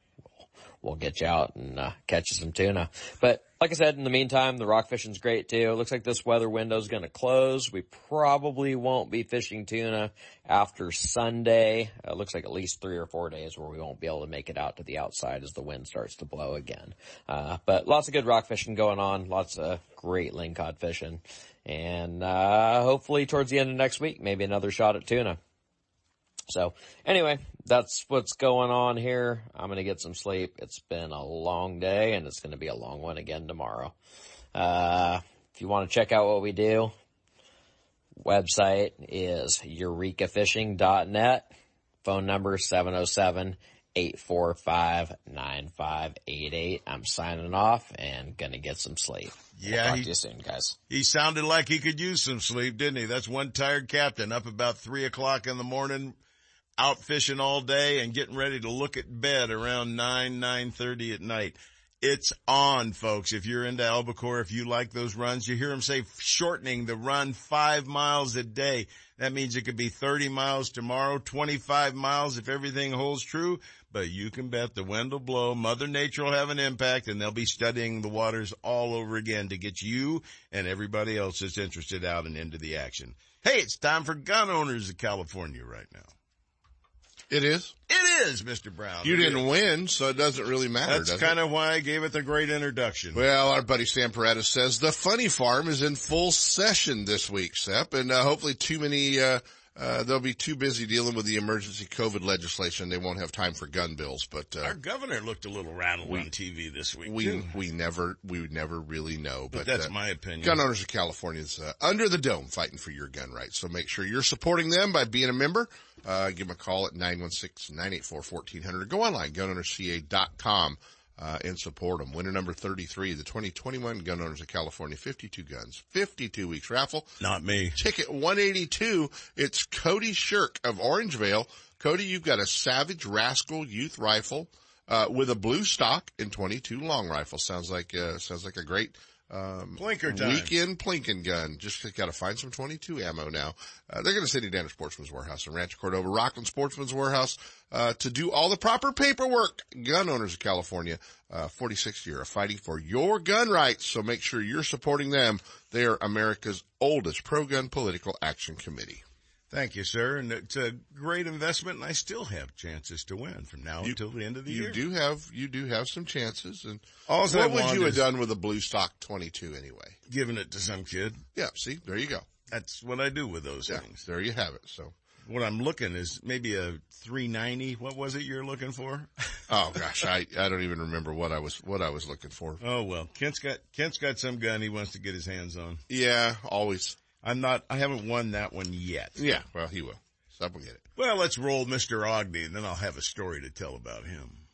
Speaker 23: we'll get you out and uh, catch you some tuna. But like I said, in the meantime, the rock fishing's great too. It looks like this weather window's going to close. We probably won't be fishing tuna after Sunday. It looks like at least three or four days where we won't be able to make it out to the outside as the wind starts to blow again. Uh, but lots of good rock fishing going on. Lots of great lingcod fishing. And, uh, hopefully towards the end of next week, maybe another shot at tuna. So anyway, that's what's going on here. I'm going to get some sleep. It's been a long day and it's going to be a long one again tomorrow. Uh, if you want to check out what we do, website is eurekafishing.net. Phone number 707 845 9588. I'm signing off and gonna get some sleep.
Speaker 16: Yeah.
Speaker 23: Talk
Speaker 16: he,
Speaker 23: to you soon, guys.
Speaker 16: He sounded like he could use some sleep, didn't he? That's one tired captain up about three o'clock in the morning, out fishing all day and getting ready to look at bed around 9, 9.30 at night. It's on, folks. If you're into albacore, if you like those runs, you hear them say shortening the run five miles a day. That means it could be 30 miles tomorrow, 25 miles if everything holds true. But you can bet the wind will blow, Mother Nature will have an impact, and they'll be studying the waters all over again to get you and everybody else that's interested out and into the action. Hey, it's time for gun owners of California right now.
Speaker 8: It is?
Speaker 16: It is, Mr. Brown.
Speaker 8: You
Speaker 16: It
Speaker 8: didn't
Speaker 16: is.
Speaker 8: win, so it doesn't really matter.
Speaker 16: That's kind of why I gave it the great introduction.
Speaker 8: Well, our buddy Sam Paredes says the funny farm is in full session this week, Sep, and uh, hopefully too many, uh, uh, they'll be too busy dealing with the emergency COVID legislation. They won't have time for gun bills, but, uh,
Speaker 16: Our governor looked a little rattled on TV this week.
Speaker 8: we,
Speaker 16: too.
Speaker 8: we never, we would never really know.
Speaker 16: But
Speaker 8: But,
Speaker 16: that's
Speaker 8: uh,
Speaker 16: my opinion.
Speaker 8: Gun owners of California is uh, under the dome fighting for your gun rights. So make sure you're supporting them by being a member. Uh, give them a call at 916-984-1400 or go online, gunownersca.com. uh, and support them. Winner number 33, the 2021 Gun Owners of California, 52 guns, 52 weeks raffle.
Speaker 16: Not me.
Speaker 8: Ticket 182. It's Cody Shirk of Orangevale. Cody, you've got a Savage Rascal Youth Rifle, uh, with a blue stock and 22 long rifle. Sounds like, uh, sounds like a great, um,
Speaker 16: Plinker time.
Speaker 8: weekend plinking gun. Just got to find some 22 ammo now. Uh, they're going to send you down to Sportsman's Warehouse in Rancho Cordova, Rocklin Sportsman's Warehouse, uh, to do all the proper paperwork. Gun owners of California, uh, 46th year of fighting for your gun rights. So make sure you're supporting them. They are America's oldest pro-gun political action committee.
Speaker 16: Thank you, sir. And it's a great investment and I still have chances to win from now
Speaker 8: You-
Speaker 16: until the end of the
Speaker 8: you
Speaker 16: year.
Speaker 8: do have, you do have some chances. And
Speaker 16: All I
Speaker 8: what would you have done with a blue stock 22 anyway?
Speaker 16: Giving it to some kid.
Speaker 8: Yeah. See, there you go.
Speaker 16: That's what I do with those
Speaker 8: Yeah,
Speaker 16: things.
Speaker 8: there you have it. So,
Speaker 16: What I'm looking is maybe a 390. What was it you're looking for? (laughs)
Speaker 8: oh gosh, I, I don't even remember what I was, what I was looking for.
Speaker 16: Oh well, Kent's got Kent's got some gun he wants to get his hands on.
Speaker 8: Yeah, always.
Speaker 16: I'm not. I haven't won that one yet.
Speaker 8: Yeah, well, he will. Some will get it.
Speaker 16: Well, let's roll Mr. Ogden, and then I'll have a story to tell about him.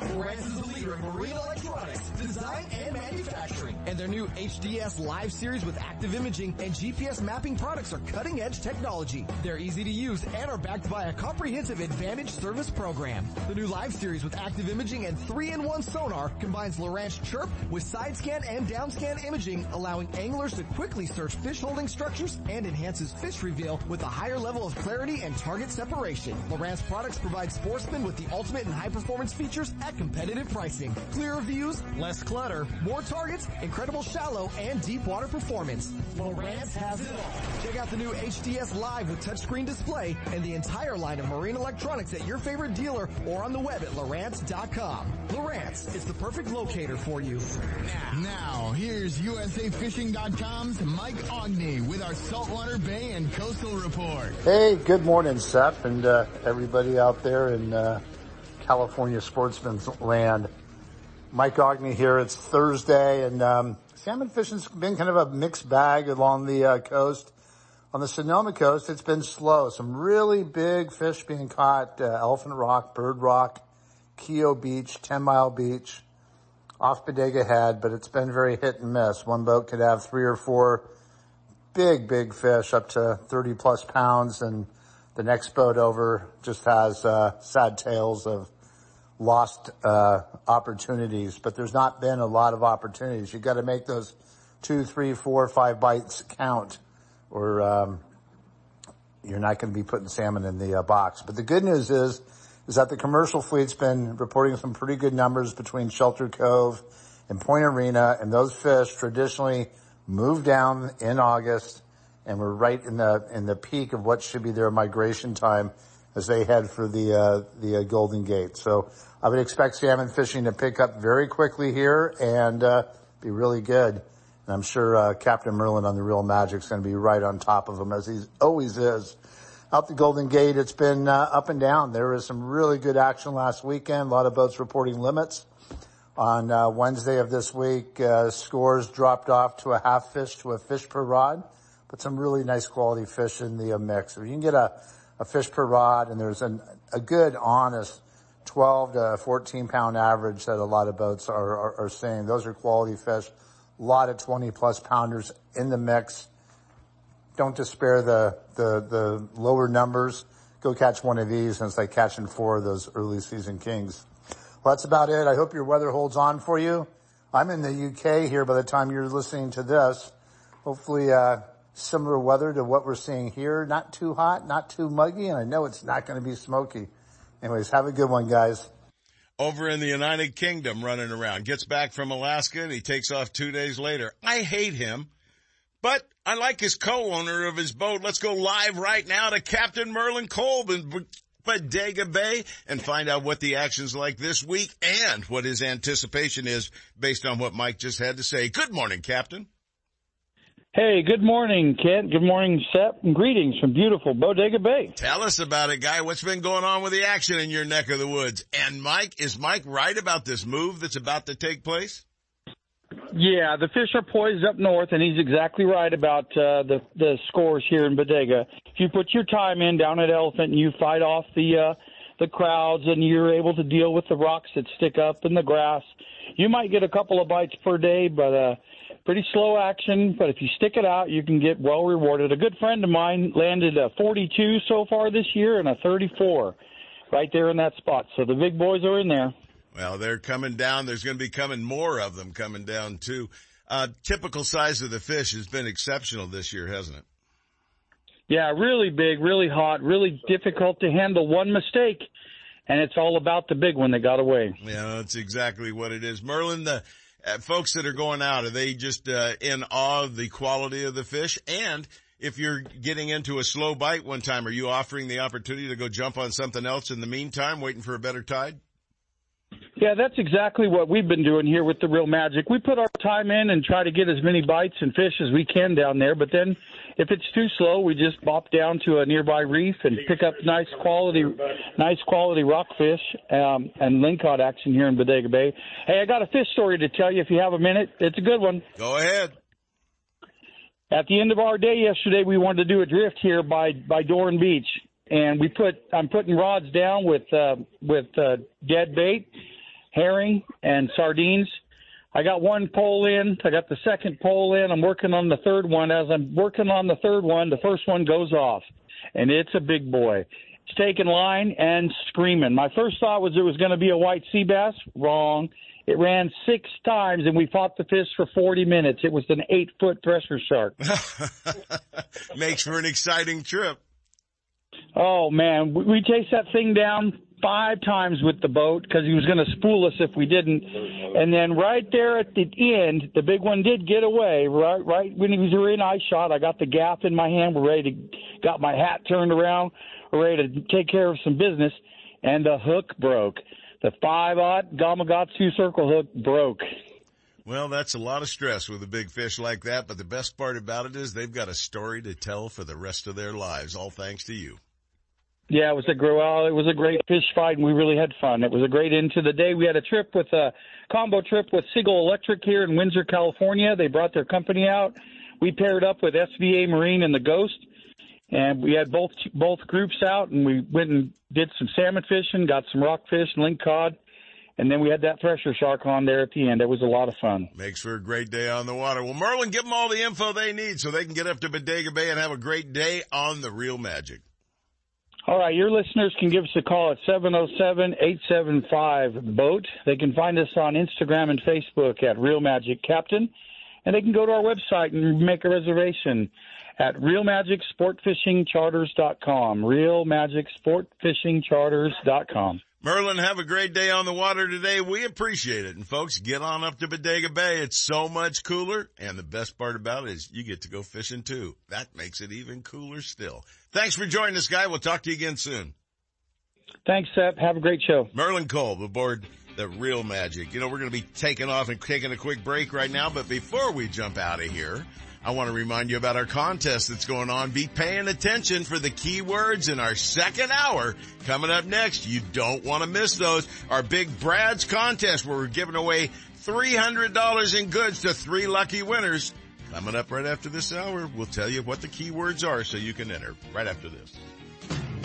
Speaker 1: Lowrance is the leader in marine electronics, design and manufacturing. And their new HDS Live series with active imaging and GPS mapping products are cutting edge technology. They're easy to use and are backed by a comprehensive advantage service program. The new Live series with active imaging and 3-in-1 sonar combines Lowrance Chirp with side scan and down scan imaging, allowing anglers to quickly search fish holding structures and enhances fish reveal with a higher level of clarity and target separation. Lowrance products provide sportsmen with the ultimate and high performance features at competitive pricing. Clearer views, less clutter, more targets, incredible shallow and deep water performance. Lowrance has it all. Check out the new HDS Live with touchscreen display and the entire line of marine electronics at your favorite dealer or on the web at Lowrance.com. Lowrance is the perfect locator for you.
Speaker 12: Now, here's USAFishing.com's Mike Aughney with our Saltwater Bay and Coastal Report.
Speaker 24: Hey, good morning, Sep, and uh, everybody out there in uh, California sportsman's land. Mike Aughney here. It's Thursday, and um, salmon fishing's been kind of a mixed bag along the uh, coast. On the Sonoma coast, it's been slow. Some really big fish being caught: uh, Elephant Rock, Bird Rock, Kehoe Beach, Ten Mile Beach, off Bodega Head, but it's been very hit and miss. One boat could have three or four big, big fish up to 30 plus pounds and the next boat over just has, uh, sad tales of lost, uh, opportunities, but there's not been a lot of opportunities. You've gotta make those two, three, four, five bites count or, um, you're not going to be putting salmon in the uh, box. But the good news is, is that the commercial fleet's been reporting some pretty good numbers between Shelter Cove and Point Arena, and those fish traditionally move down in August, and we're right in the in the peak of what should be their migration time as they head for the uh, the uh, Golden Gate. So I would expect salmon fishing to pick up very quickly here and uh, be really good. And I'm sure uh, Captain Merlin on the Real Magic is going to be right on top of them as he always is. Out the Golden Gate, it's been uh, up and down. There was some really good action last weekend. A lot of boats reporting limits. On uh, Wednesday of this week, scores dropped off to a half fish to a fish per rod, but some really nice quality fish in the mix. If you can get a, a fish per rod and there's an, a good, honest 12 to 14 pound average that a lot of boats are, are, are seeing, those are quality fish. A lot of 20 plus pounders in the mix. Don't despair the, the, the lower numbers. Go catch one of these and it's like catching four of those early season kings. Well, that's about it. I hope your weather holds on for you. I'm in the UK here by the time you're listening to this. Hopefully, uh, similar weather to what we're seeing here. Not too hot, not too muggy, and I know it's not going to be smoky. Anyways, have a good one, guys.
Speaker 16: Over in the United Kingdom running around, gets back from Alaska and he takes off two days later. I hate him, but I like his co-owner of his boat. Let's go live right now to Captain Merlin Kolb in Bodega Bay and find out what the action's like this week and what his anticipation is based on what Mike just had to say. Good morning, Captain.
Speaker 25: Hey, good morning, Kent. Good morning, Sep, and greetings from beautiful Bodega Bay.
Speaker 16: Tell us about it, guy. What's been going on with the action in your neck of the woods? And Mike, is Mike right about this move that's about to take place?
Speaker 25: Yeah, the fish are poised up north, and he's exactly right about uh, the the scores here in Bodega. If you put your time in down at Elephant and you fight off the uh, the crowds and you're able to deal with the rocks that stick up in the grass. You might get a couple of bites per day, but uh, pretty slow action. But if you stick it out, you can get well rewarded. A good friend of mine landed a 42 so far this year and a 34 right there in that spot. So the big boys are in there.
Speaker 16: Well, they're coming down. There's going to be coming more of them coming down too. Uh, typical size of the fish has been exceptional this year, hasn't it?
Speaker 25: Yeah, really big, really hot, really difficult to handle. One mistake, and it's all about the big one that got away.
Speaker 16: Yeah, that's exactly what it is. Merlin, the uh, folks that are going out, are they just uh, in awe of the quality of the fish? And if you're getting into a slow bite one time, are you offering the opportunity to go jump on something else in the meantime, waiting for a better tide?
Speaker 25: Yeah, that's exactly what we've been doing here with the Real Magic. We put our time in and try to get as many bites and fish as we can down there, but then if it's too slow, we just bop down to a nearby reef and pick up nice quality, nice quality rockfish um, and lingcod action here in Bodega Bay. Hey, I got a fish story to tell you if you have a minute. It's a good one.
Speaker 16: Go ahead.
Speaker 25: At the end of our day yesterday, we wanted to do a drift here by by Doran Beach, and we put I'm putting rods down with uh, with uh, dead bait herring and sardines. I got one pole in. I got the second pole in. I'm working on the third one. As I'm working on the third one, the first one goes off, and it's a big boy. It's taking line and screaming. My first thought was it was going to be a white sea bass. Wrong. It ran six times, and we fought the fish for 40 minutes. It was an eight foot thresher shark. (laughs)
Speaker 16: Makes for an exciting trip.
Speaker 25: Oh man, we chased that thing down five times with the boat because he was going to spool us if we didn't. And then right there at the end, the big one did get away. Right, right when he was in eye shot, I got the gaff in my hand. We're ready to got my hat turned around. We're ready to take care of some business, and the hook broke. The five aught Gamakatsu circle hook broke.
Speaker 16: Well, that's a lot of stress with a big fish like that, but the best part about it is they've got a story to tell for the rest of their lives, all thanks to you.
Speaker 25: Yeah, it was a. Well, it was a great fish fight, and we really had fun. It was a great end to the day. We had a trip with a combo trip with Seagull Electric here in Windsor, California. They brought their company out. We paired up with SVA Marine and the Ghost, and we had both both groups out, and we went and did some salmon fishing, got some rockfish and link cod, and then we had that thresher shark on there at the end. It was a lot of fun.
Speaker 16: Makes for a great day on the water. Well, Merlin, give them all the info they need so they can get up to Bodega Bay and have a great day on the Real Magic.
Speaker 25: All right, your listeners can give us a call at 707-875-BOAT. They can find us on Instagram and Facebook at Real Magic Captain, and they can go to our website and make a reservation at realmagicsportfishingcharters.com. realmagicsportfishingcharters.com.
Speaker 16: Merlin, have a great day on the water today. We appreciate it. And folks, get on up to Bodega Bay. It's so much cooler. And the best part about it is you get to go fishing too. That makes it even cooler still. Thanks for joining us, guy. We'll talk to you again soon.
Speaker 25: Thanks, Sep. Have a great show.
Speaker 16: Merlin Kolb aboard the Real Magic. You know, we're going to be taking off and taking a quick break right now. But before we jump out of here, I want to remind you about our contest that's going on. Be paying attention for the keywords in our second hour coming up next. You don't want to miss those. Our big Brad's contest where we're giving away $300 in goods to three lucky winners. Coming up right after this hour, we'll tell you what the keywords are so you can enter right after this.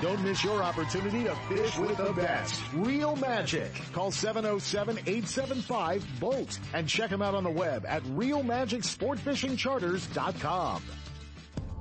Speaker 7: Don't miss your opportunity to fish with the best. Real Magic. Call 707-875-BOAT and check them out on the web at realmagicsportfishingcharters.com.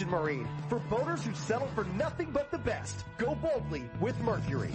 Speaker 1: Marine. For boaters who settle for nothing but the best. Go boldly with Mercury.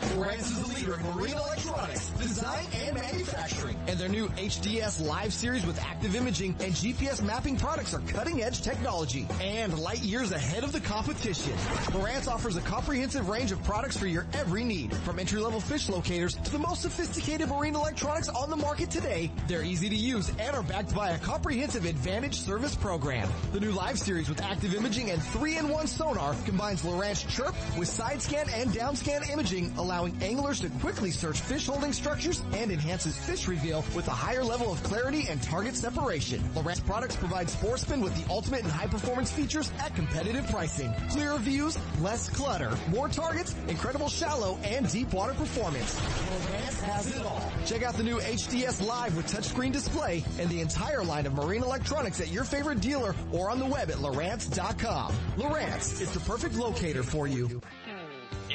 Speaker 1: Lowrance is the leader in marine electronics, design, and manufacturing. And their new HDS Live series with active imaging and GPS mapping products are cutting edge technology and light years ahead of the competition. Lowrance offers a comprehensive range of products for your every need. From entry level fish locators to the most sophisticated marine electronics on the market today, they're easy to use and are backed by a comprehensive advantage service program. The new Live series with active imaging and 3-in-1 sonar combines Lowrance Chirp with side scan and down scan imaging allowing anglers to quickly search fish holding structures and enhances fish reveal with a higher level of clarity and target separation. Lowrance products provide sportsmen with the ultimate and high performance features at competitive pricing. Clearer views, less clutter, more targets, incredible shallow and deep water performance. Lowrance has it all. Check out the new HDS Live with touchscreen display and the entire line of marine electronics at your favorite dealer or on the web at Lowrance.com. Lowrance is the perfect locator for you.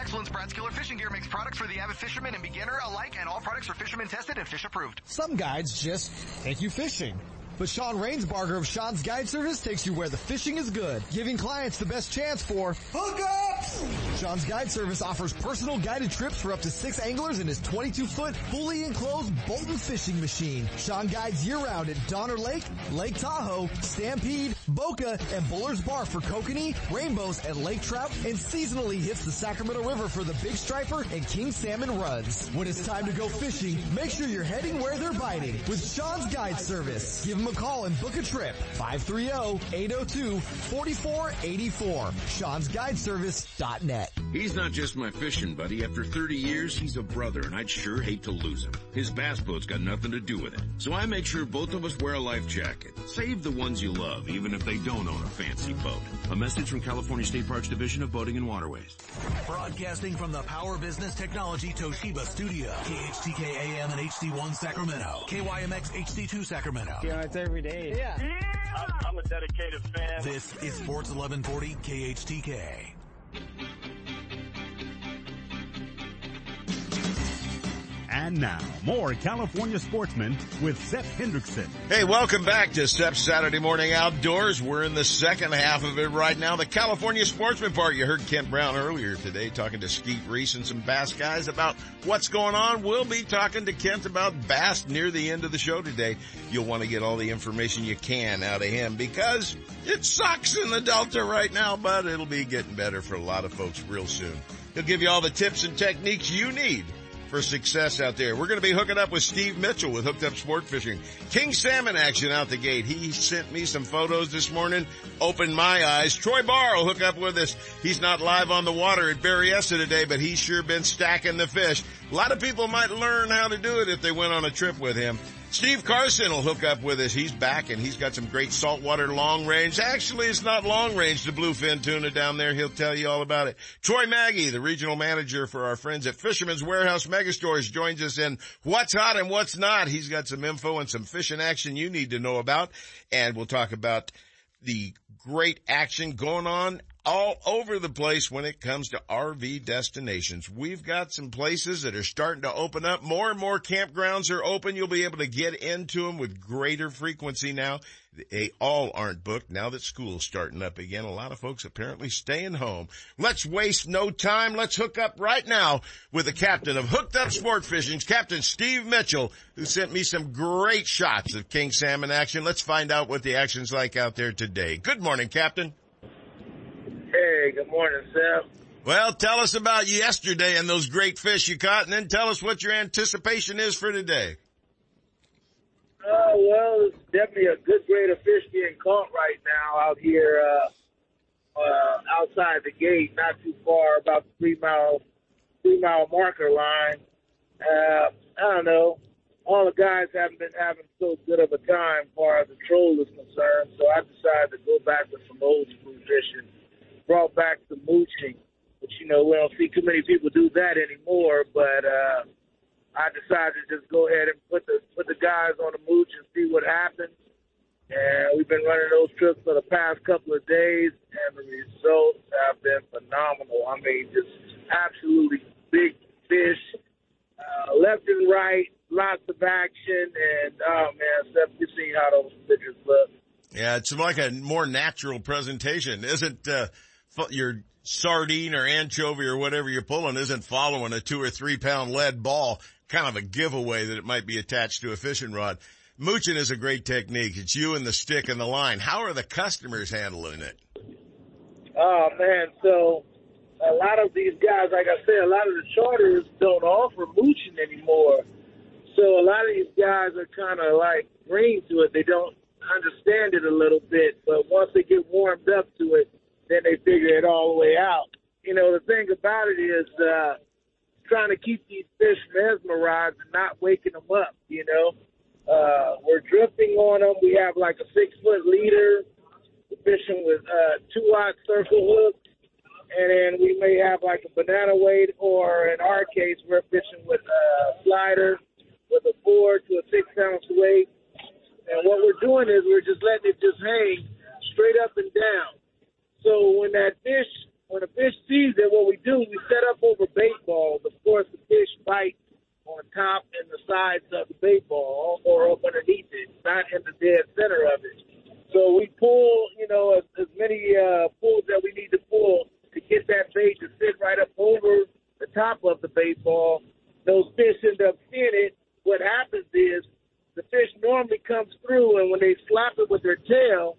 Speaker 26: excellence, Brad's Killer Fishing Gear makes products for the avid fisherman and beginner alike, and all products are fisherman tested and fish approved.
Speaker 1: Some guides just take you fishing. But Sean Rainsbarger of Sean's Guide Service takes you where the fishing is good, giving clients the best chance for hookups! Sean's Guide Service offers personal guided trips for up to six anglers in his 22 foot fully enclosed Bolton fishing machine. Sean guides year round at Donner Lake, Lake Tahoe, Stampede, Boca, and Bullards Bar for kokanee, rainbows, and lake trout, and seasonally hits the Sacramento River for the big striper and king salmon runs. When it's time to go fishing, make sure you're heading where they're biting with Sean's Guide Service. Give him a call and book a trip. 530-802-4484. Sean'sGuideService.net.
Speaker 27: He's not just my fishing buddy. After 30 years, he's a brother and I'd sure hate to lose him. His bass boat's got nothing to do with it. So I make sure both of us wear a life jacket. Save the ones you love, even if they don't own a fancy boat. A message from California State Parks Division of Boating and Waterways.
Speaker 18: Broadcasting from the Power Business Technology Toshiba Studio. KHTK AM and HD1 Sacramento. KYMX HD2 Sacramento.
Speaker 28: Yeah, it's every day. Yeah.
Speaker 29: I'm, I'm a dedicated fan.
Speaker 18: This is Sports 1140 KHTK.
Speaker 30: And now, more California sportsmen with Sep Hendrickson.
Speaker 16: Hey, welcome back to Sep's Saturday Morning Outdoors. We're in the second half of it right now. The California Sportsman Park. You heard Kent Brown earlier today talking to Skeet Reese and some bass guys about what's going on. We'll be talking to Kent about bass near the end of the show today. You'll want to get all the information you can out of him because it sucks in the Delta right now, but it'll be getting better for a lot of folks real soon. He'll give you all the tips and techniques you need for success out there. We're going to be hooking up with Steve Mitchell with Hooked Up Sport Fishing. King salmon action out the gate. He sent me some photos this morning, opened my eyes. Troy Barr will hook up with us. He's not live on the water at Berryessa today, but he's sure been stacking the fish. A lot of people might learn how to do it if they went on a trip with him. Steve Carson will hook up with us. He's back and he's got some great saltwater long range. Actually, it's not long range, the bluefin tuna down there. He'll tell you all about it. Troy Maggie, the regional manager for our friends at Fisherman's Warehouse Megastores joins us in what's hot and what's not. He's got some info and some fishing action you need to know about. And we'll talk about the great action going on all over the place when it comes to RV destinations. We've got some places that are starting to open up. More and more campgrounds are open. You'll be able to get into them with greater frequency now. They all aren't booked now that school's starting up again. A lot of folks apparently staying home. Let's waste no time. Let's hook up right now with the captain of Hooked Up Sport Fishing's Captain Steve Mitchell, who sent me some great shots of king salmon action. Let's find out what the action's like out there today. Good morning, Captain.
Speaker 28: Hey, good morning, Sam.
Speaker 16: Well, tell us about yesterday and those great fish you caught, and then tell us what your anticipation is for today.
Speaker 28: Uh, well, it's definitely a good grade of fish being caught right now out here uh, uh, outside the gate, not too far, about the three mile three mile marker line. Uh, I don't know. All the guys haven't been having so good of a time as far as the troll is concerned, so I decided to go back with some old school fishing. Brought back the mooching, which you know we don't see too many people do that anymore, but. uh I decided to just go ahead and put the put the guys on the mooch and see what happens. And we've been running those trips for the past couple of days, and the results have been phenomenal. I mean, just absolutely big fish, uh, left and right, lots of action, and oh man, Sep, you see how those pictures look.
Speaker 16: Yeah, it's like a more natural presentation, isn't? Uh, your sardine or anchovy or whatever you're pulling isn't following a two or three pound lead ball kind of a giveaway that it might be attached to a fishing rod. Mooching is a great technique. It's you and the stick and the line. How are the customers handling it?
Speaker 28: Oh man, so a lot of these guys, like I said, a lot of the charters don't offer mooching anymore. So a lot of these guys are kind of like green to it. They don't understand it a little bit, but once they get warmed up to it, then they figure it all the way out. You know, the thing about it is, uh, trying to keep these fish mesmerized and not waking them up. You know, uh, we're drifting on them. We have like a six foot leader. Fishing with uh, two aught circle hooks, and then we may have like a banana weight, or in our case, we're fishing with a slider with a four to a six ounce weight. And what we're doing is we're just letting it just hang straight up and down. So when that fish when a fish sees it, what we do, we set up over bait balls. Of course, the fish bite on top and the sides of the bait ball or up underneath it, not in the dead center of it. So we pull, you know, as, as many uh, pulls that we need to pull to get that bait to sit right up over the top of the bait ball. Those fish end up seeing it. What happens is the fish normally comes through, and when they slap it with their tail,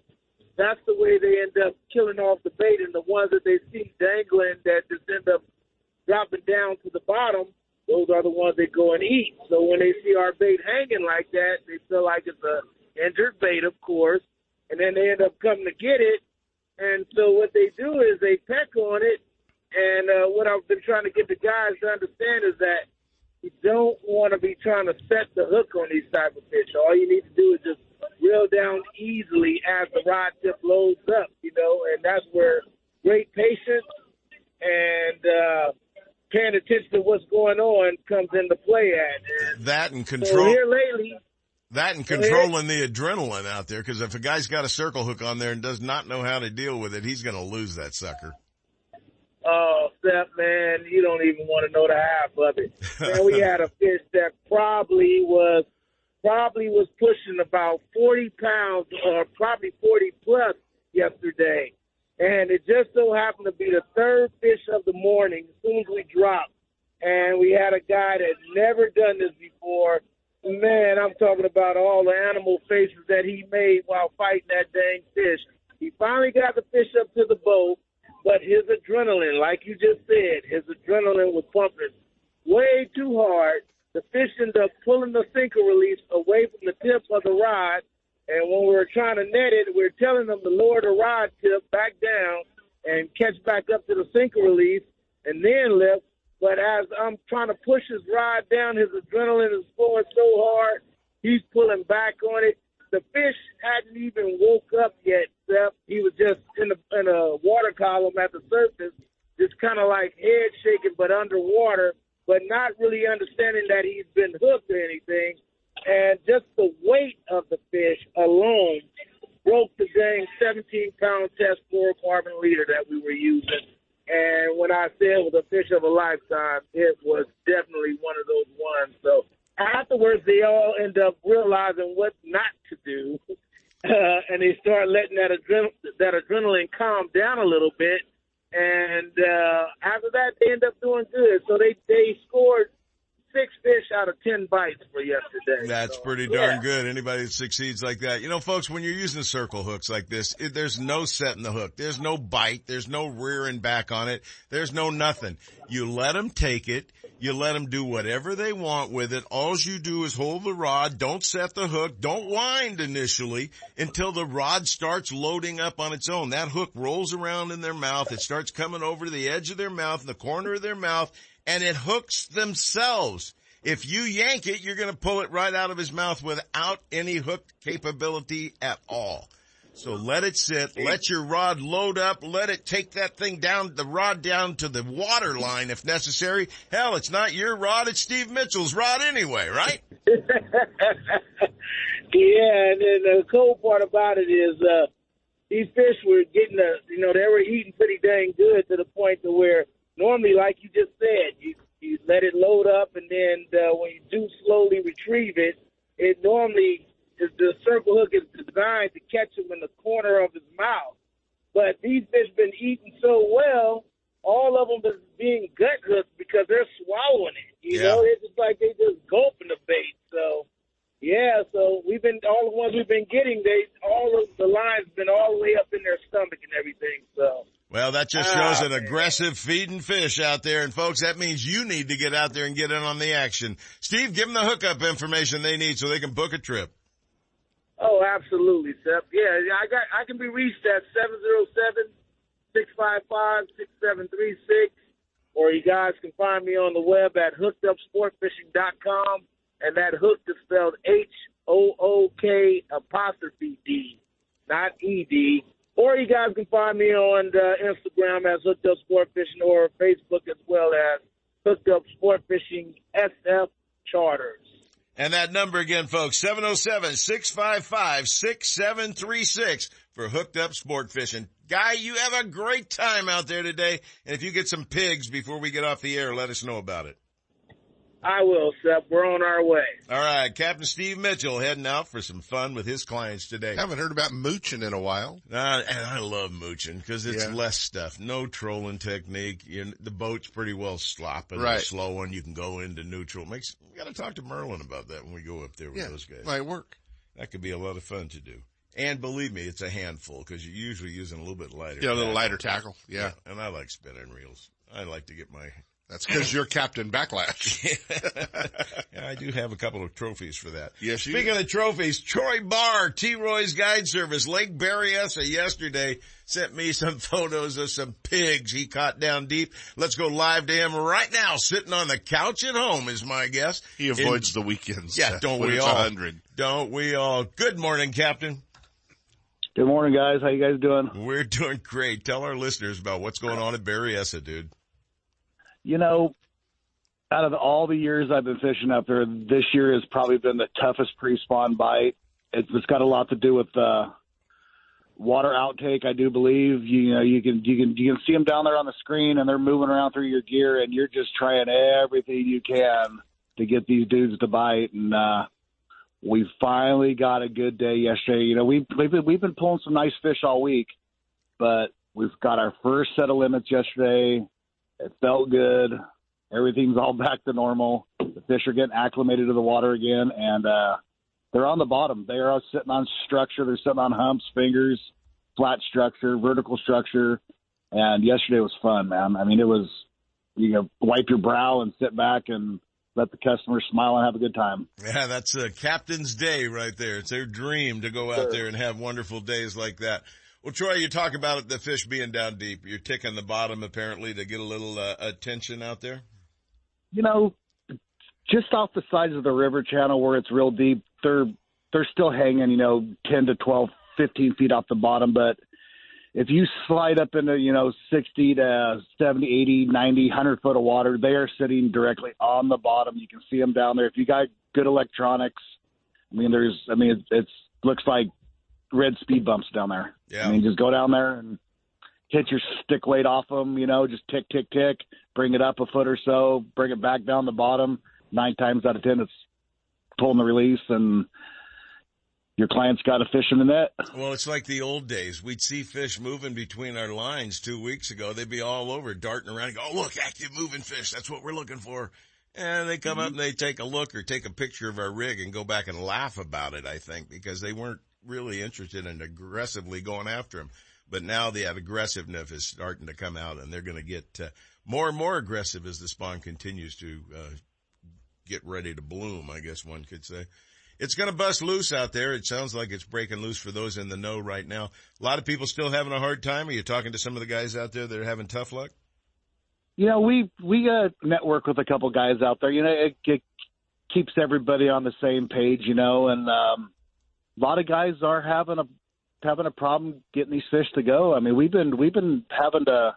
Speaker 28: that's the way they end up killing off the bait. And the ones that they see dangling that just end up dropping down to the bottom, those are the ones they go and eat. So when they see our bait hanging like that, they feel like it's a injured bait, of course, and then they end up coming to get it. And so what they do is they peck on it. And uh, what I've been trying to get the guys to understand is that you don't want to be trying to set the hook on these type of fish. All you need to do is just reel down easily as the rod tip loads up, you know, and that's where great patience and uh, paying attention to what's going on comes into play at.
Speaker 16: And that and control.
Speaker 28: So here lately.
Speaker 16: That and controlling the adrenaline out there, because if a guy's got a circle hook on there and does not know how to deal with it, he's going to lose that sucker.
Speaker 28: Oh, Sep, man, you don't even want to know the half of it. (laughs) Man, we had a fish that probably was probably was pushing about 40 pounds or probably 40 plus yesterday. And it just so happened to be the third fish of the morning as soon as we dropped. And we had a guy that never done this before. Man, I'm talking about all the animal faces that he made while fighting that dang fish. He finally got the fish up to the boat, but his adrenaline, like you just said, his adrenaline was pumping way too hard the fish ended up pulling the sinker release away from the tip of the rod. And when we're trying to net it, we're telling them to lower the rod tip back down and catch back up to the sinker release and then lift. But as I'm trying to push his rod down, his adrenaline is flowing so hard. He's pulling back on it. The fish hadn't even woke up yet, Sep. He was just in a, in a water column at the surface, just kind of like head shaking, but underwater, but not really understanding that he's been hooked or anything. And just the weight of the fish alone broke the dang 17 pound test fluorocarbon leader that we were using. And when I said it was a fish of a lifetime, it was definitely one of those ones. So afterwards, they all end up realizing what not to do. Uh, (laughs) and they start letting that, adren- that adrenaline calm down a little bit. And uh, after that, they end up doing good. So they, they scored six fish out of ten bites for yesterday.
Speaker 16: That's
Speaker 28: so,
Speaker 16: pretty darn
Speaker 28: yeah.
Speaker 16: good. Anybody that succeeds like that. You know, folks, when you're using circle hooks like this, it, there's no setting the hook. There's no bite. There's no rearing back on it. There's no nothing. You let them take it. You let them do whatever they want with it. All you do is hold the rod. Don't set the hook. Don't wind initially until the rod starts loading up on its own. That hook rolls around in their mouth. It starts coming over to the edge of their mouth, in the corner of their mouth, and it hooks themselves. If you yank it, you're going to pull it right out of his mouth without any hook capability at all. So let it sit, let your rod load up, let it take that thing down, the rod down to the water line if necessary. Hell, it's not your rod, it's Steve Mitchell's rod anyway, right? (laughs)
Speaker 28: yeah, and then the cool part about it is uh these fish were getting a you know, they were eating pretty dang good to the point to where normally like you just said, you you let it load up and then uh, when you do slowly retrieve it, it normally is the circle hook is designed to catch him in the corner of his mouth. But these fish been eating so well, all of them is being gut hooked because they're swallowing it. You
Speaker 16: Yeah.
Speaker 28: know, it's just like they just gulping the bait. So yeah, so we've been all the ones we've been getting, they all of the lines been all the way up in their stomach and everything. So
Speaker 16: Well, that just
Speaker 28: Ah,
Speaker 16: shows an aggressive feeding fish out there. And folks, that means you need to get out there and get in on the action. Steve, give them the hookup information they need so they can book a trip.
Speaker 28: Oh, absolutely, Sep. Yeah, I got I can be reached at 707-655-6736 or you guys can find me on the web at hookedupsportfishing.com and that hook is spelled H O O K apostrophe D, not E D. Or you guys can find me on uh, Instagram as Hooked Up Sport Fishing or Facebook as well as Hooked Up Sport Fishing SF Charters.
Speaker 16: And that number again, folks, 707-655-6736 for Hooked Up Sport Fishing. Guy, you have a great time out there today. And if you get some pigs before we get off the air, let us know about it.
Speaker 28: I will, Sep. We're on our way.
Speaker 16: All right, Captain Steve Mitchell heading out for some fun with his clients today.
Speaker 8: Haven't heard about mooching in a while.
Speaker 16: Uh, and I love mooching because it's
Speaker 8: Yeah.
Speaker 16: less stuff. No trolling technique. You, the boat's pretty well slopping,
Speaker 8: Right.
Speaker 16: slow, and you can go into neutral. Makes we got to talk to Merlin about that when we go up there with
Speaker 8: Yeah,
Speaker 16: those guys.
Speaker 8: might work.
Speaker 16: That could be a lot of fun to do. And believe me, it's a handful because you're usually using a little bit lighter.
Speaker 8: Yeah, a little lighter tackle. Yeah.
Speaker 16: and I like spinning reels. I like to get my.
Speaker 8: That's because you're Captain Backlash. (laughs)
Speaker 16: yeah, I do have a couple of trophies for that.
Speaker 8: Yes, you
Speaker 16: Speaking of trophies, Troy Barr, T. Roy's Guide Service, Lake Berryessa yesterday sent me some (laughs) photos of some pigs he caught down deep. Let's go live to him right now, sitting on the couch at home is my guess.
Speaker 8: He avoids the weekends.
Speaker 16: Yeah,
Speaker 8: uh,
Speaker 16: don't
Speaker 8: when
Speaker 16: we
Speaker 8: it's
Speaker 16: all?
Speaker 8: 100.
Speaker 16: Don't we all? Good morning, Captain.
Speaker 31: Good morning, guys. How you guys doing?
Speaker 16: We're doing great. Tell our listeners about what's going on at Berryessa, dude.
Speaker 31: You know, out of all the years I've been fishing up there, this year has probably been the toughest pre-spawn bite. It's, it's got a lot to do with uh, water outtake. I do believe you know you can you can you can see them down there on the screen, and they're moving around through your gear, and you're just trying everything you can to get these dudes to bite. And uh, we finally got a good day yesterday. You know, we we've been, we've been pulling some nice fish all week, but we've got our first set of limits yesterday. It felt good. Everything's all (laughs) back to normal. The fish are getting acclimated to the water again, and uh, they're on the bottom. They are sitting on structure. They're sitting on humps, fingers, flat structure, vertical structure. And yesterday was fun, man. I mean, it was you know wipe your brow and sit back and let the customer smile and have a good time.
Speaker 16: Yeah, that's a captain's day right there. It's their dream to go out there and have wonderful days like that. Well, Troy, you talk about the fish being down deep. You're ticking the bottom apparently to get a little uh, attention out there.
Speaker 31: you know, just off the sides of the river channel where it's real deep, they're they're still hanging, you know, 10 to 12, 15 feet off the bottom, but if you slide up into, you know, 60 to 70, 80, 90, 100 foot of water, they are sitting directly on the bottom. You can see them down there. If you got good electronics, I mean, there's, I mean, it's, it's looks like red speed bumps down there.
Speaker 16: Yeah.
Speaker 31: I mean, just go down there and hit your stick weight off them, you know, just tick, tick, tick, bring it up a foot or so, bring it back down the bottom. Nine times out of 10, it's pulling the release and your client's got a fish in the net.
Speaker 16: Well, it's like the old days. We'd see fish moving between our lines two weeks ago. They'd be all over darting around and go, oh, look, active moving fish. That's what we're looking for. And they come up mm-hmm. and they take a look or take a picture of our rig and go back and laugh about it, I think, because they weren't really interested in aggressively going after them. But now the aggressiveness is starting to come out and they're going to get uh, more and more aggressive as the spawn continues to uh, get ready to bloom, I guess one could say. It's going to bust loose out there. It sounds like it's breaking loose for those in the know right now. A lot of people still having a hard time. Are you talking to some of the guys out there that are having tough luck?
Speaker 31: You know, we we uh, network with a couple guys out there. You know, it, it keeps everybody on the same page. You know, and um, a lot of guys are having a having a problem getting these fish to go. I mean, we've been we've been having to,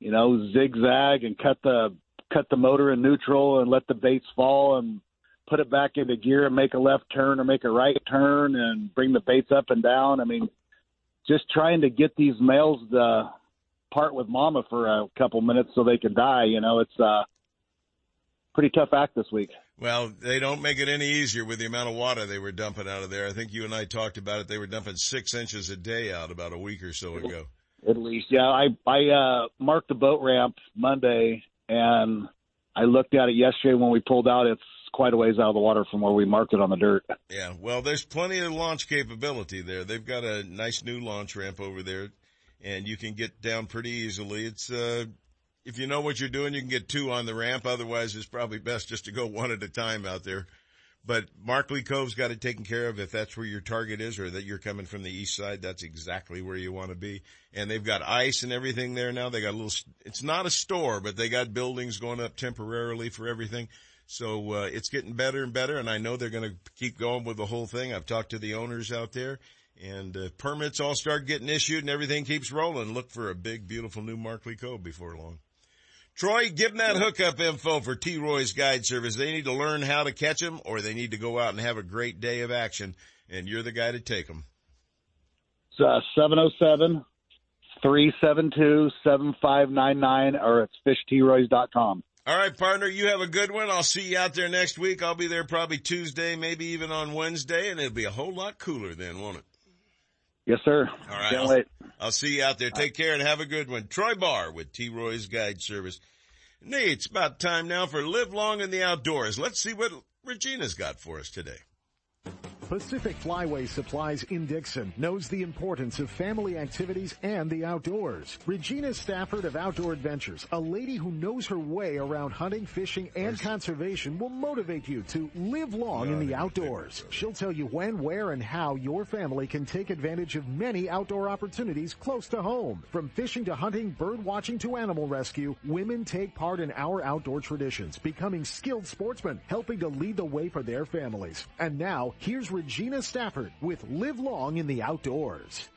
Speaker 31: you know, zigzag and cut the cut the motor in neutral and let the baits fall and put it back into gear and make a left turn or make a right turn and bring the baits up and down. I mean, just trying to get these males to part with mama for a couple minutes so they can die. You know, it's a pretty tough act this week.
Speaker 16: Well, they don't make it any easier with the amount of water they were dumping out of there. I think you and I talked about it. They were dumping six inches a day out about a week or so ago.
Speaker 31: At least, yeah. I I uh, marked the boat ramp Monday, and I looked at it yesterday when we pulled out. It's quite a ways out of the water from where we marked it on the dirt.
Speaker 16: Yeah, well, there's plenty of launch capability there. They've got a nice new launch ramp over there, and you can get down pretty easily. It's uh, if you know what you're doing, you can get two on the ramp. Otherwise, it's probably best just to go one at a time out there. But Markley Cove's got it taken care of. If that's where your target is or that you're coming from the east side, that's exactly where you want to be. And they've got ice and everything there now. They got a little, it's not a store, but they got buildings going up temporarily for everything. So, uh, it's getting better and better. And I know they're going to keep going with the whole thing. I've talked to the owners out there and uh, permits all start getting issued and everything keeps rolling. Look for a big, beautiful new Markley Cove before long. Troy, give them that hookup info for T. Roy's Guide Service. They need to learn how to catch them or they need to go out and have a great day of action. And you're the guy to take them.
Speaker 31: It's uh, 707 372 7599 or it's fishtroys.com.
Speaker 16: All right, partner, you have a good one. I'll see you out there next week. I'll be there probably Tuesday, maybe even on Wednesday, and it'll be a whole lot cooler then, won't it?
Speaker 31: Yes, sir.
Speaker 16: All right.
Speaker 31: Can't
Speaker 16: I'll,
Speaker 31: wait.
Speaker 16: I'll see you out there. Take care and have a good one. Troy Barr with T. Roy's Guide Service. Nate, it's about time now for Live Long in the Outdoors. Let's see what Regina's got for us today.
Speaker 7: Pacific Flyway Supplies in Dixon knows the importance of family activities and the outdoors. Regina Stafford of Outdoor Adventures, a lady who knows her way around hunting, fishing, and conservation will motivate you to live long in the outdoors. She'll tell you when, where, and how your family can take advantage of many outdoor opportunities close to home. From fishing to hunting, bird watching to animal rescue, women take part in our outdoor traditions, becoming skilled sportsmen, helping to lead the way for their families. And now, here's Regina Stafford with Live Long in the Outdoors.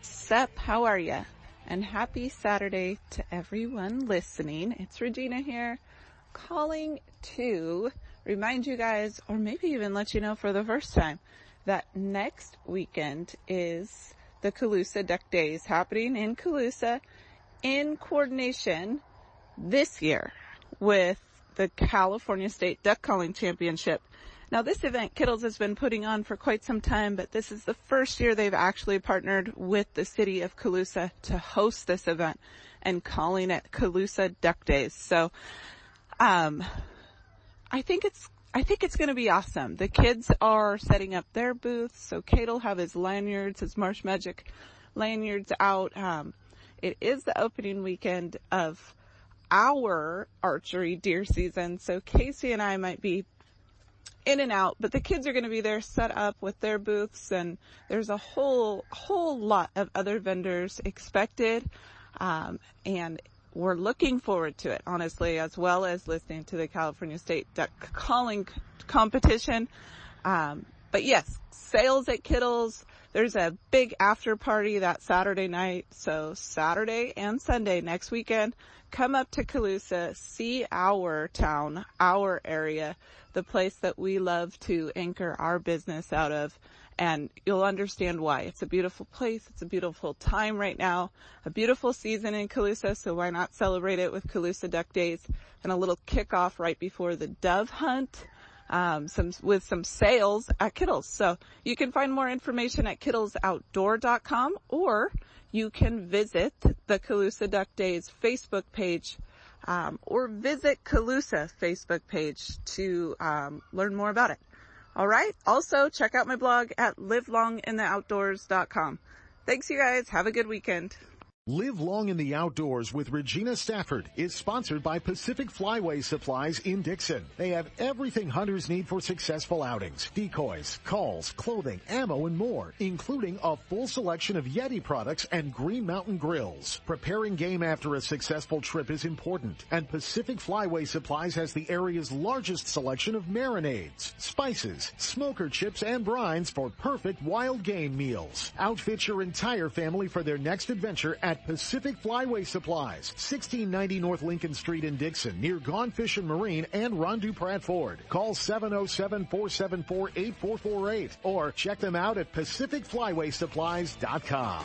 Speaker 32: Sup, how are ya? And happy Saturday to everyone listening. It's Regina here, calling to remind you guys, or maybe even let you know for the first time, that next weekend is the Colusa Duck Days happening in Colusa in coordination this year with the California State Duck Calling Championship. Now this event Kittles has been putting on for quite some time, but this is the first year they've actually partnered with the city of Colusa to host this event and calling it Colusa Duck Days. So, um, I think it's I think it's going to be awesome. The kids are setting up their booths, so Kate will have his lanyards, his Marsh Magic lanyards out. Um, it is the opening weekend of our archery deer season, so Casey and I might be in and out, but the kids are going to be there set up with their booths and there's a whole, whole lot of other vendors expected. Um, and we're looking forward to it, honestly, as well as listening to the California State Duck Calling Competition. Um, but yes, sales at Kittles. There's a big after party that Saturday night. So Saturday and Sunday next weekend, come up to Colusa, see our town, our area, the place that we love to anchor our business out of. And you'll understand why. It's a beautiful place. It's a beautiful time right now. A beautiful season in Colusa. So why not celebrate it with Colusa Duck Days and a little kickoff right before the dove hunt um, some with some sales at Kittles. So you can find more information at kittlesoutdoor.com or you can visit the Colusa Duck Days Facebook page um, or visit Colusa Facebook page to um, learn more about it. All right. Also, check out my blog at livelongintheoutdoors.com. Thanks, you guys. Have a good weekend.
Speaker 7: Live Long in the Outdoors with Regina Stafford is sponsored by Pacific Flyway Supplies in Dixon. They have everything hunters need for successful outings. Decoys, calls, clothing, ammo, and more, including a full selection of Yeti products and Green Mountain grills. Preparing game after a successful trip is important, and Pacific Flyway Supplies has the area's largest selection of marinades, spices, smoker chips, and brines for perfect wild game meals. Outfit your entire family for their next adventure at Pacific Flyway Supplies, 1690 North Lincoln Street in Dixon, near Gone Fishing Marine and Ron Dupratt Ford. Call 707-474-8448 or check them out at pacificflywaysupplies.com.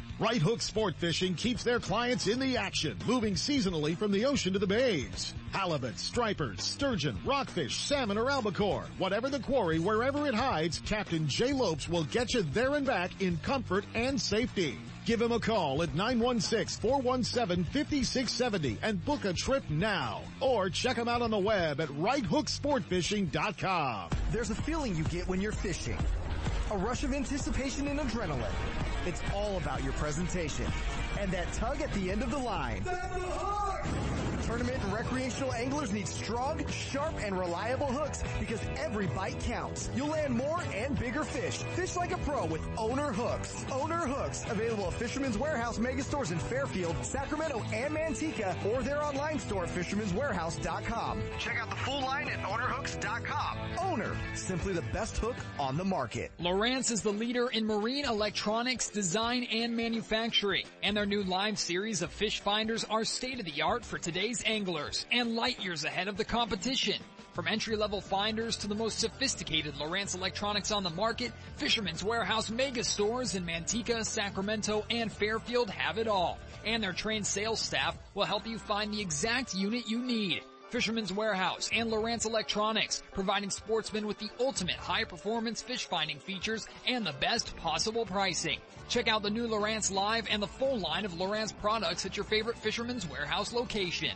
Speaker 7: Right Hook Sport Fishing keeps their clients in the action, moving seasonally from the ocean to the bays. Halibut, stripers, sturgeon, rockfish, salmon, or albacore. Whatever the quarry, wherever it hides, Captain Jay Lopes will get you there and back in comfort and safety. Give him a call at 916-417-5670 and book a trip now. Or check him out on the web at righthooksportfishing.com.
Speaker 1: There's a feeling you get when you're fishing. A rush of anticipation and adrenaline. It's all about your presentation. And that tug at the end of the line. Tournament and recreational anglers need strong, sharp, and reliable hooks because every bite counts. You'll land more and bigger fish. Fish like a pro with Owner Hooks. Owner Hooks, available at Fisherman's Warehouse mega stores in Fairfield, Sacramento, and Manteca, or their online store at fisherman'swarehouse.com.
Speaker 26: Check out the full line at ownerhooks.com.
Speaker 1: Owner, simply the best hook on the market.
Speaker 19: Lowrance is the leader in marine electronics design and manufacturing, and their new live series of fish finders are state of the art for today's anglers and light years ahead of the competition. From entry-level finders to the most sophisticated Lowrance electronics on the market, Fisherman's Warehouse mega stores in Manteca, Sacramento, and Fairfield have it all. And their trained sales staff will help you find the exact unit you need. Fisherman's Warehouse and Lowrance Electronics, providing sportsmen with the ultimate high-performance fish finding features and the best possible pricing. Check out the new Lowrance Live and the full line of Lowrance products at your favorite Fisherman's Warehouse location.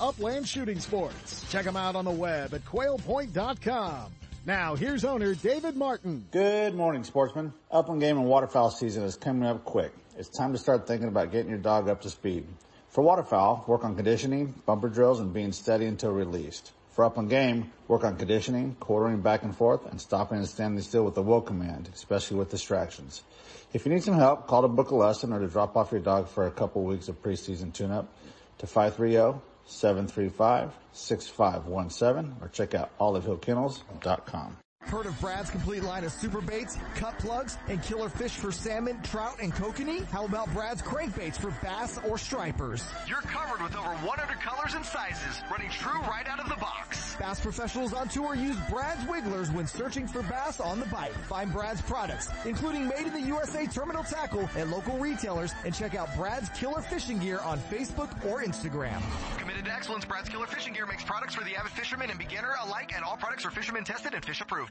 Speaker 7: upland shooting sports. Check them out on the web at quailpoint.com. Now, here's owner David Martin.
Speaker 24: Good morning, sportsmen. Upland game and waterfowl season is coming up quick. It's time to start thinking about getting your dog up to speed. For waterfowl, work on conditioning, bumper drills, and being steady until released. For upland game, work on conditioning, quartering back and forth, and stopping and standing still with the will command, especially with distractions. If you need some help, call to book a lesson or to drop off your dog for a couple weeks of preseason tune-up to 530 735-6517 or check out olivehillkennels.com.
Speaker 1: Heard of Brad's complete line of super baits, cut plugs, and killer fish for salmon, trout, and kokanee? How about Brad's crankbaits for bass or stripers?
Speaker 26: You're covered with over 100 colors and sizes, running true right out of the box.
Speaker 1: Bass professionals on tour use Brad's Wigglers when searching for bass on the bite. Find Brad's products, including made in the USA terminal tackle at local retailers, and check out Brad's Killer Fishing Gear on Facebook or Instagram.
Speaker 26: Committed to excellence, Brad's Killer Fishing Gear makes products for the avid fisherman and beginner alike, and all products are fisherman tested and fish approved.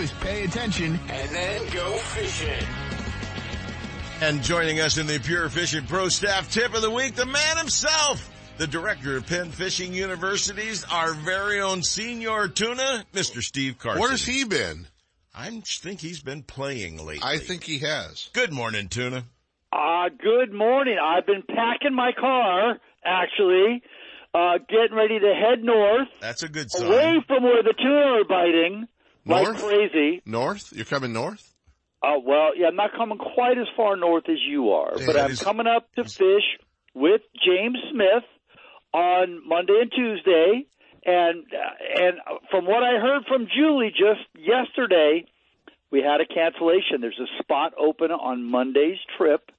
Speaker 12: is pay attention and then go fishing.
Speaker 16: And joining us in the Pure Fishing Pro Staff Tip of the Week, the man himself, the director of Penn Fishing University's, our very own senior tuna, Mr. Steve Carson.
Speaker 8: Where's he been?
Speaker 16: I think he's been playing lately.
Speaker 8: I think he has.
Speaker 16: Good morning, tuna.
Speaker 33: Uh, good morning. I've been packing my car, actually, uh, getting ready to head north,
Speaker 16: That's a good sign.
Speaker 33: away from where the tuna are biting, like crazy.
Speaker 8: North? You're coming north?
Speaker 33: Uh, well, yeah, I'm not coming quite as far north as you are,
Speaker 8: Yeah,
Speaker 33: but I'm
Speaker 8: he's-
Speaker 33: coming up to fish with James Smith on Monday and Tuesday. And uh, and from what I heard from Julie just yesterday, we had a cancellation. There's a spot open on Monday's trip.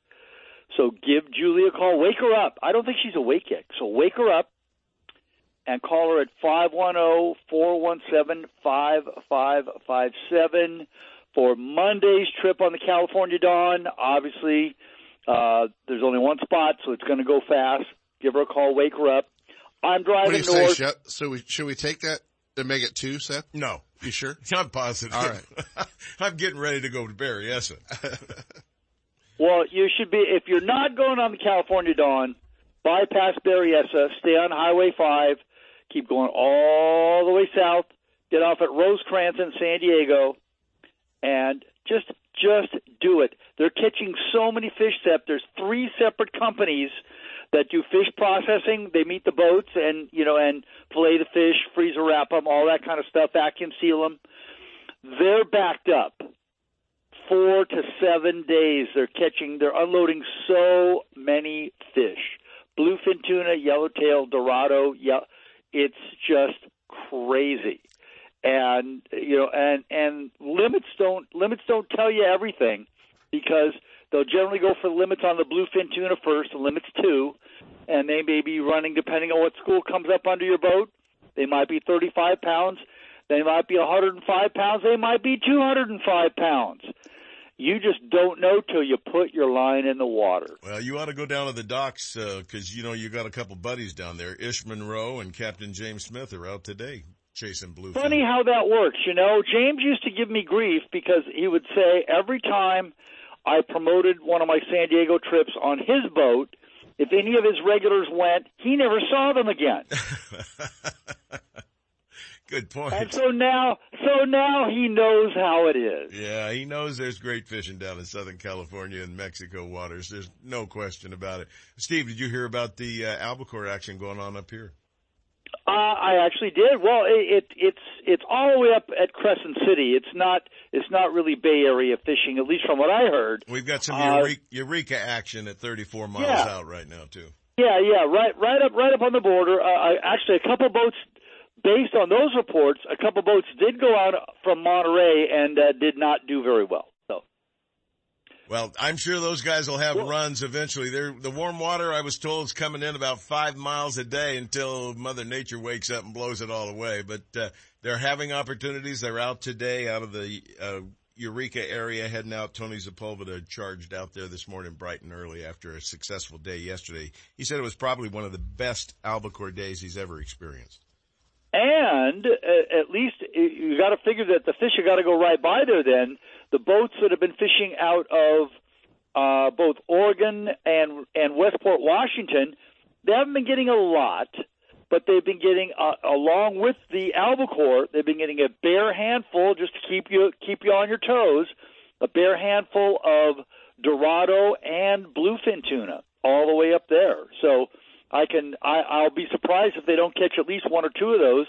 Speaker 33: So give Julie a call. Wake her up. I don't think she's awake yet. So wake her up and call her at 510-417-5557 for Monday's trip on the California Dawn. Obviously, uh, there's only one spot, so it's going to go fast. Give her a call. Wake her up. I'm
Speaker 8: What do
Speaker 33: driving
Speaker 8: you
Speaker 33: north.
Speaker 8: Shep? So we, should we take that and make it two, Sep?
Speaker 16: No.
Speaker 8: You sure? (laughs)
Speaker 16: I'm positive.
Speaker 8: All right. (laughs)
Speaker 16: I'm getting ready to go to Berryessa. (laughs)
Speaker 33: Well, you should be if you're not going on the California Dawn, bypass Berryessa, stay on Highway 5, keep going all the way south, get off at Rosecrans in San Diego, and just just do it. They're catching so many fish Sep. There's three separate companies that do fish processing. They meet the boats and you know and fillet the fish, freezer wrap them, all that kind of stuff, vacuum seal them. They're backed up four to seven days. They're catching, they're unloading so many fish. Bluefin tuna, yellowtail, dorado, yeah, it's just crazy. And you know, and and limits don't limits don't tell you everything because they'll generally go for limits on the bluefin tuna first, limits two, and they may be running depending on what school comes up under your boat. They might be 35 pounds. They might be 105 pounds. They might be 205 pounds. You just don't know till you put your line in the water.
Speaker 16: Well, you ought to go down to the docks uh, because you know you got a couple buddies down there. Ish Monroe and Captain James Smith are out today chasing bluefin.
Speaker 33: Funny how that works, you know. James used to give me grief because he would say every time I promoted one of my San Diego trips on his boat, if any of his regulars went, he never saw them again. (laughs)
Speaker 16: Good point.
Speaker 33: And so now, so now he knows how it is.
Speaker 16: Yeah, he knows there's great fishing down in Southern California and Mexico waters. There's no question about it. Steve, did you hear about the uh, albacore action going on up here?
Speaker 33: Uh, I actually did. Well, it, it it's it's all the way up at Crescent City. It's not it's not really Bay Area fishing, at least from what I heard.
Speaker 16: We've got some
Speaker 33: Uh,
Speaker 16: Eureka, Eureka action at 34 miles
Speaker 33: Yeah.
Speaker 16: out right now too.
Speaker 33: Yeah, yeah, right, right up, right up on the border. Uh, actually, a couple boats, based on those reports, a couple boats did go out from Monterey and uh, did not do very well. So,
Speaker 16: Well, I'm sure those guys will have runs eventually. They're, the warm water, I was told, is coming in about five miles a day until Mother Nature wakes up and blows it all away. But uh, they're having opportunities. They're out today out of the uh, Eureka area, heading out. Tony Sepulveda charged out there this morning bright and early after a successful day yesterday. He said it was probably one of the best albacore days he's ever experienced.
Speaker 33: And uh, at least you got to figure that the fish have got to go right by there. Then the boats that have been fishing out of uh, both Oregon and and Westport, Washington, they haven't been getting a lot, but they've been getting uh, along with the albacore, they've been getting a bare handful just to keep you keep you on your toes, a bare handful of Dorado and bluefin tuna all the way up there. So I can I, I'll be surprised if they don't catch at least one or two of those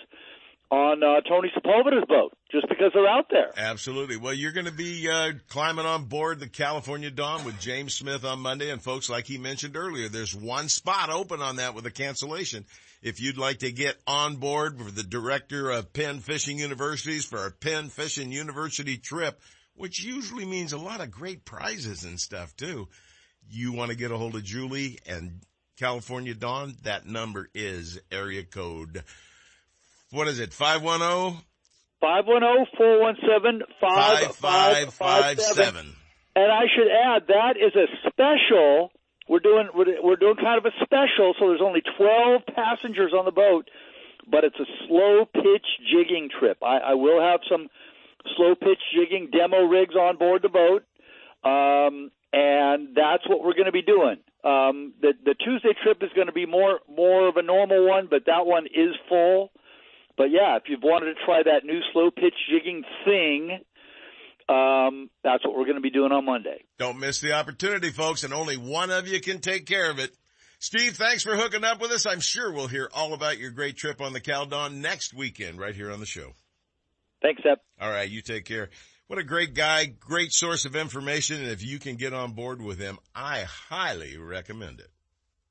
Speaker 33: on uh, Tony Sepulveda's boat just because they're out there.
Speaker 16: Absolutely. Well, you're going to be uh, climbing on board the California Dawn with James Smith on Monday, and folks, like he mentioned earlier, there's one spot open on that with a cancellation. If you'd like to get on board for the director of Penn Fishing Universities for a Penn Fishing University trip, which usually means a lot of great prizes and stuff too. You want to get a hold of Julie and California Dawn? That number is area code what is it? 510?
Speaker 33: 510-417-5557. And I should add, that is a special. We're doing, we're doing kind of a special, so there's only 12 passengers on the boat, but it's a slow pitch jigging trip. I, I will have some slow pitch jigging demo rigs on board the boat. Um, and that's what we're going to be doing. Um, the the Tuesday trip is going to be more more of a normal one, but that one is full. But yeah, if you've wanted to try that new slow pitch jigging thing, um, that's what we're going to be doing on Monday.
Speaker 16: Don't miss the opportunity, folks, and only one of you can take care of it. Steve, thanks for hooking up with us. I'm sure we'll hear all about your great trip on the Cal Dawn next weekend right here on the show.
Speaker 33: Thanks, Sep.
Speaker 16: All right, you take care. What a great guy, great source of information, and if you can get on board with him, I highly recommend it.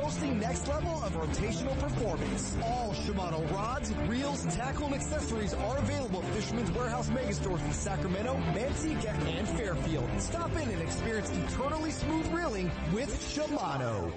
Speaker 1: boasting next level of rotational performance. All Shimano rods, reels, tackle, and accessories are available at Fisherman's Warehouse Megastores in Sacramento, Manteca, and Fairfield. Stop in and experience eternally smooth reeling with Shimano.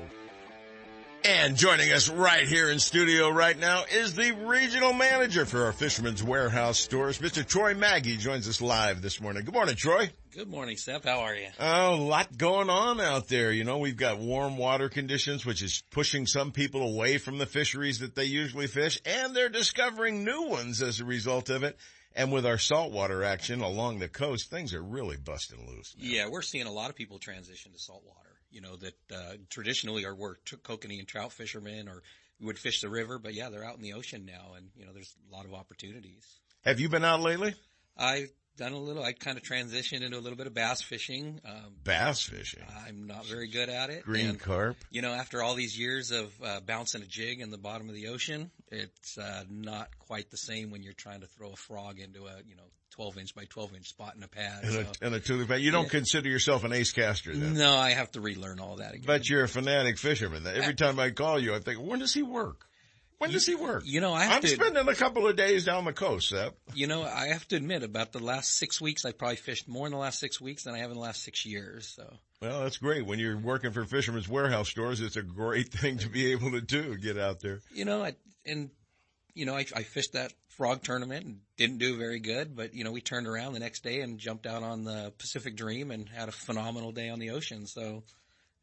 Speaker 16: And joining us right here in studio right now is the regional manager for our Fisherman's Warehouse stores, Mr. Troy Maggie joins us live this morning. Good morning, Troy.
Speaker 34: Good morning, Sep. How are you?
Speaker 16: Oh, a lot going on out there. You know, we've got warm water conditions, which is pushing some people away from the fisheries that they usually fish, and they're discovering new ones as a result of it. And with our saltwater action along the coast, things are really busting loose.
Speaker 34: Yeah, we're seeing a lot of people transition to saltwater. You know, that uh, traditionally are were kokanee and trout fishermen or would fish the river, but yeah, they're out in the ocean now, and you know, there's a lot of opportunities.
Speaker 16: Have you been out lately?
Speaker 34: I've done a little. I kind of transitioned into a little bit of bass fishing. Um,
Speaker 16: bass fishing.
Speaker 34: I'm not very good at it.
Speaker 16: Green
Speaker 34: and,
Speaker 16: carp.
Speaker 34: You know, after all these years of uh, bouncing a jig in the bottom of the ocean, it's uh, not quite the same when you're trying to throw a frog into a you know 12 inch by 12 inch spot in a pad.
Speaker 16: And,
Speaker 34: so.
Speaker 16: a, and a pad. You don't yeah. consider yourself an ace caster then?
Speaker 34: No, I have to relearn all that again.
Speaker 16: But you're a fanatic fisherman. Every time I call you, I think, when does he work? When does he work?
Speaker 34: You know, I to,
Speaker 16: spending a couple of days down the coast, Sep.
Speaker 34: You know, I have to admit, about the last six weeks, I've probably fished more in the last six weeks than I have in the last six years. So.
Speaker 16: Well, that's great. When you're working for Fisherman's Warehouse stores, it's a great (laughs) thing to be able to do. Get out there.
Speaker 34: You know, I, and you know, I, I fished that frog tournament and didn't do very good, but you know, we turned around the next day and jumped out on the Pacific Dream and had a phenomenal day on the ocean. So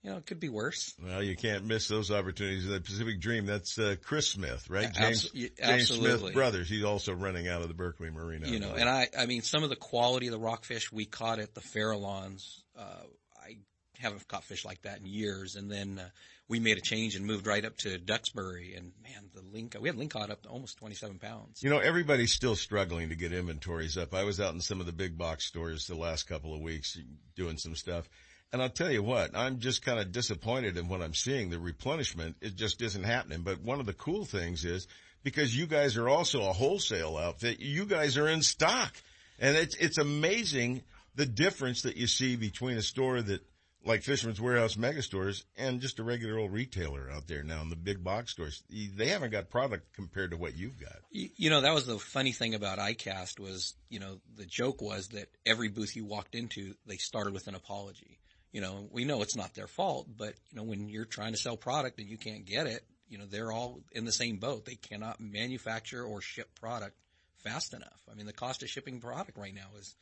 Speaker 34: you know, it could be worse.
Speaker 16: Well, you can't miss those opportunities. The Pacific Dream, that's uh, Chris Smith, right? James,
Speaker 34: abso-
Speaker 16: James
Speaker 34: absolutely.
Speaker 16: Smith Brothers. He's also running out of the Berkeley Marina.
Speaker 34: You know, and I, I mean, some of the quality of the rockfish we caught at the Farallons, uh, I haven't caught fish like that in years. And then, uh, we made a change and moved right up to Duxbury and man, the link, we had caught up to almost 27 pounds.
Speaker 16: You know, everybody's still struggling to get inventories up. I was out in some of the big box stores the last couple of weeks doing some stuff. And I'll tell you what, I'm just kind of disappointed in what I'm seeing. The replenishment, it just isn't happening. But one of the cool things is because you guys are also a wholesale outfit, you guys are in stock. And it's, it's amazing the difference that you see between a store that like Fisherman's Warehouse megastores and just a regular old retailer out there now in the big box stores. They haven't got product compared to what you've got.
Speaker 34: You, you know, that was the funny thing about ICAST was, you know, the joke was that every booth you walked into, they started with an apology. You know, we know it's not their fault, but you know, when you're trying to sell product and you can't get it, you know, they're all in the same boat. They cannot manufacture or ship product fast enough. I mean, the cost of shipping product right now is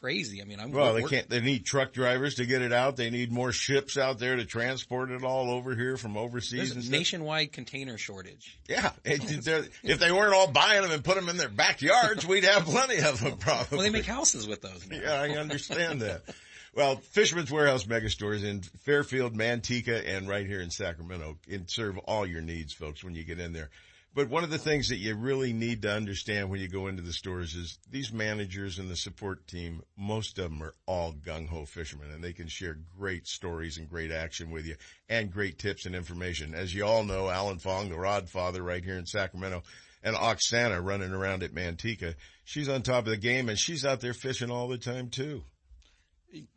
Speaker 34: crazy. I mean, I'm
Speaker 16: well. They can't. They need truck drivers to get it out. They need more ships out there to transport it all over here from overseas.
Speaker 34: There's a nationwide container shortage.
Speaker 16: Yeah, if they weren't all buying them and put them in their backyards, we'd have plenty of them. Probably.
Speaker 34: Well, they make houses with those. Now.
Speaker 16: Yeah, I understand that. Well, Fisherman's Warehouse megastores in Fairfield, Manteca, and right here in Sacramento can serve all your needs, folks, when you get in there. But one of the things that you really need to understand when you go into the stores is these managers and the support team, most of them are all gung ho fishermen and they can share great stories and great action with you and great tips and information. As you all know, Alan Fong, the rod father right here in Sacramento and Oksana running around at Manteca, she's on top of the game and she's out there fishing all the time too.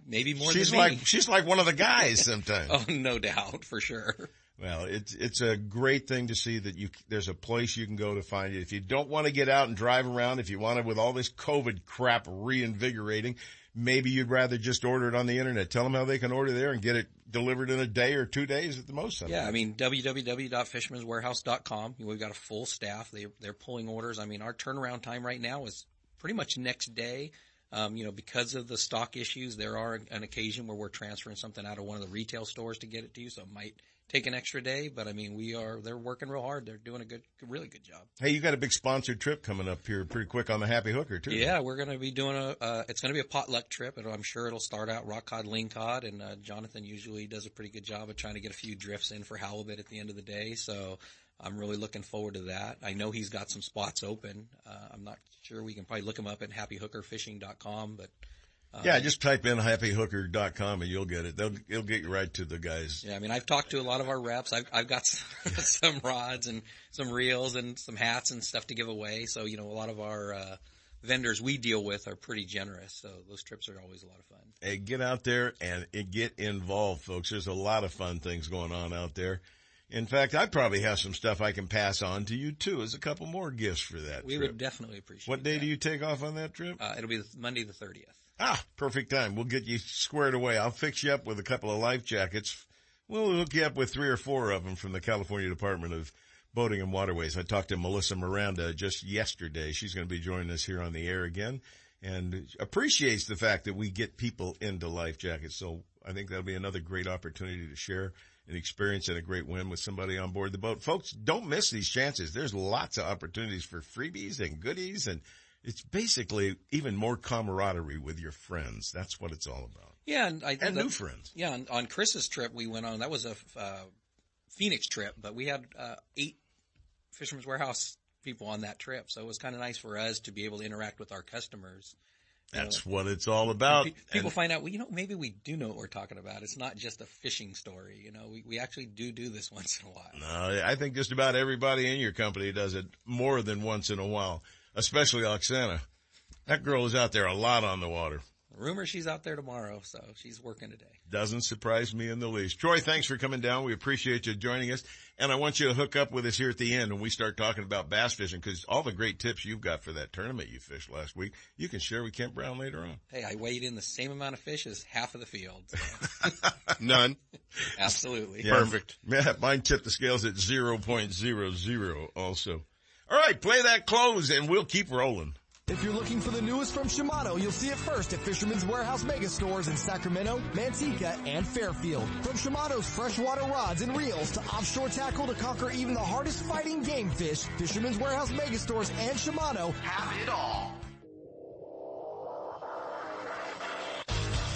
Speaker 34: Maybe more
Speaker 16: she's
Speaker 34: like,
Speaker 16: she's like one of the guys sometimes. (laughs)
Speaker 34: oh, no doubt for sure.
Speaker 16: Well, it's it's a great thing to see that you there's a place you can go to find it. If you don't want to get out and drive around, if you want to with all this COVID crap reinvigorating, maybe you'd rather just order it on the internet. Tell them how they can order there and get it delivered in a day or two days at the most.
Speaker 34: Yeah, I mean www.fishermanswarehouse.com. We've got a full staff. They they're pulling orders. I mean, our turnaround time right now is pretty much next day. Um, you know, because of the stock issues, there are an occasion where we're transferring something out of one of the retail stores to get it to you, so it might take an extra day, but I mean, we are, they're working real hard. They're doing a good, really good job.
Speaker 16: Hey, you got a big sponsored trip coming up here pretty quick on the Happy Hooker too.
Speaker 34: Yeah, we're going to be doing a, uh, it's going to be a potluck trip and I'm sure it'll start out rock cod, lean lingcod and, uh, Jonathan usually does a pretty good job of trying to get a few drifts in for halibut at the end of the day. So I'm really looking forward to that. I know he's got some spots open. Uh, I'm not sure we can probably look him up at happyhookerfishing.com, but
Speaker 16: um, yeah, just type in happyhooker.com and you'll get it. They'll, it'll get you right to the guys.
Speaker 34: Yeah, I mean, I've talked to a lot of our reps. I've, I've got some, (laughs) some rods and some reels and some hats and stuff to give away. So, you know, a lot of our, uh, vendors we deal with are pretty generous. So those trips are always a lot of fun.
Speaker 16: Hey, get out there and get involved, folks. There's a lot of fun things going on out there. In fact, I probably have some stuff I can pass on to you too as a couple more gifts for that.
Speaker 34: We
Speaker 16: trip.
Speaker 34: would definitely appreciate. It.
Speaker 16: What day
Speaker 34: that.
Speaker 16: do you take off on that trip?
Speaker 34: Uh, it'll be Monday the thirtieth.
Speaker 16: Ah, perfect time. We'll get you squared away. I'll fix you up with a couple of life jackets. We'll hook you up with three or four of them from the California Department of Boating and Waterways. I talked to Melissa Miranda just yesterday. She's going to be joining us here on the air again and appreciates the fact that we get people into life jackets. So I think that'll be another great opportunity to share an experience and a great win with somebody on board the boat. Folks, don't miss these chances. There's lots of opportunities for freebies and goodies and it's basically even more camaraderie with your friends. That's what it's all about.
Speaker 34: Yeah, and, I,
Speaker 16: and new friends.
Speaker 34: Yeah, on, on, Chris's trip we went on. That was a uh, Phoenix trip, but we had uh, eight Fisherman's Warehouse people on that trip, so it was kind of nice for us to be able to interact with our customers.
Speaker 16: That's what it's all about.
Speaker 34: People and find out, well, you know, maybe we do know what we're talking about. It's not just a fishing story. You know, we, we actually do do this (laughs) once in a while.
Speaker 16: No, I think just about everybody in your company does it more than once in a while especially Oksana. That girl is out there a lot on the water.
Speaker 34: Rumor she's out there tomorrow, so she's working today.
Speaker 16: Doesn't surprise me in the least. Troy, thanks for coming down. We appreciate you joining us. And I want you to hook up with us here at the end when we start talking about bass fishing because all the great tips you've got for that tournament you fished last week, you can share with Kent Brown later on.
Speaker 34: Hey, I weighed in the same amount of fish as half of the field.
Speaker 16: So. (laughs) None.
Speaker 34: Absolutely.
Speaker 16: Yeah, Perfect. Yeah, mine tipped the scales at 0.00 also. All right, play that close and we'll keep rolling.
Speaker 1: If you're looking for the newest from Shimano, you'll see it first at Fisherman's Warehouse Mega Stores in Sacramento, Manteca, and Fairfield. From Shimano's freshwater rods and reels to offshore tackle to conquer even the hardest fighting game fish, Fisherman's Warehouse Mega Stores and Shimano have it all.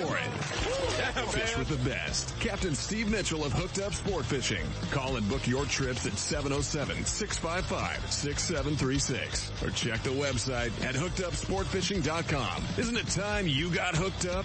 Speaker 9: for it. Fish with the best. Captain Steve Mitchell of Hooked Up Sport Fishing. Call and book your trips at 707-655-6736 or check the website at hookedupsportfishing.com. Isn't it time you got hooked up?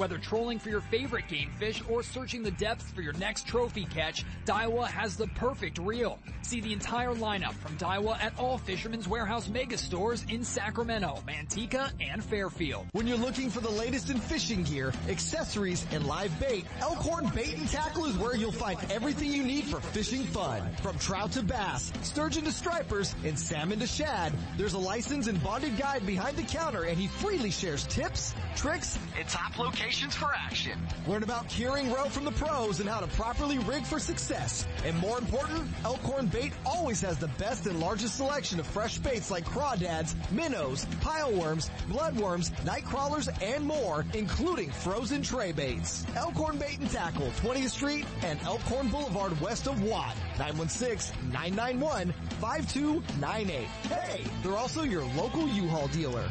Speaker 19: Whether trolling for your favorite game fish or searching the depths for your next trophy catch, Daiwa has the perfect reel. See the entire lineup from Daiwa at all Fisherman's Warehouse mega stores in Sacramento, Manteca, and Fairfield.
Speaker 1: When you're looking for the latest in fishing gear, accessories, and live bait, Elkhorn Bait and Tackle is where you'll find everything you need for fishing fun. From trout to bass, sturgeon to stripers, and salmon to shad, there's a licensed and bonded guide behind the counter and he freely shares tips, tricks,
Speaker 26: and top locations for action.
Speaker 1: Learn about curing roe from the pros and how to properly rig for success. And more important, Elkhorn Bait always has the best and largest selection of fresh baits like crawdads, minnows, pileworms, bloodworms, night crawlers, and more, including frozen tray baits. Elkhorn Bait and Tackle, 20th Street and Elkhorn Boulevard west of Watt. 916-991-5298. Hey, they're also your local U-Haul dealer.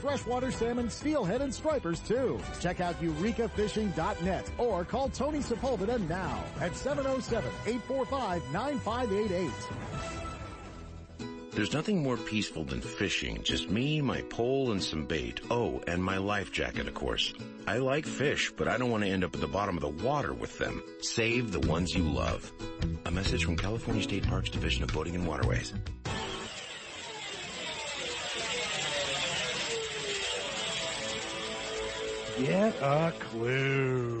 Speaker 7: freshwater salmon, steelhead, and stripers too. Check out eurekafishing.net or call Tony Sepulveda now at 707-845-9588.
Speaker 27: There's nothing more peaceful than fishing. Just me, my pole, and some bait. Oh, and my life jacket, of course. I like fish, but I don't want to end up at the bottom of the water with them. Save the ones you love. A message from California State Parks Division of Boating and Waterways.
Speaker 7: Get a clue.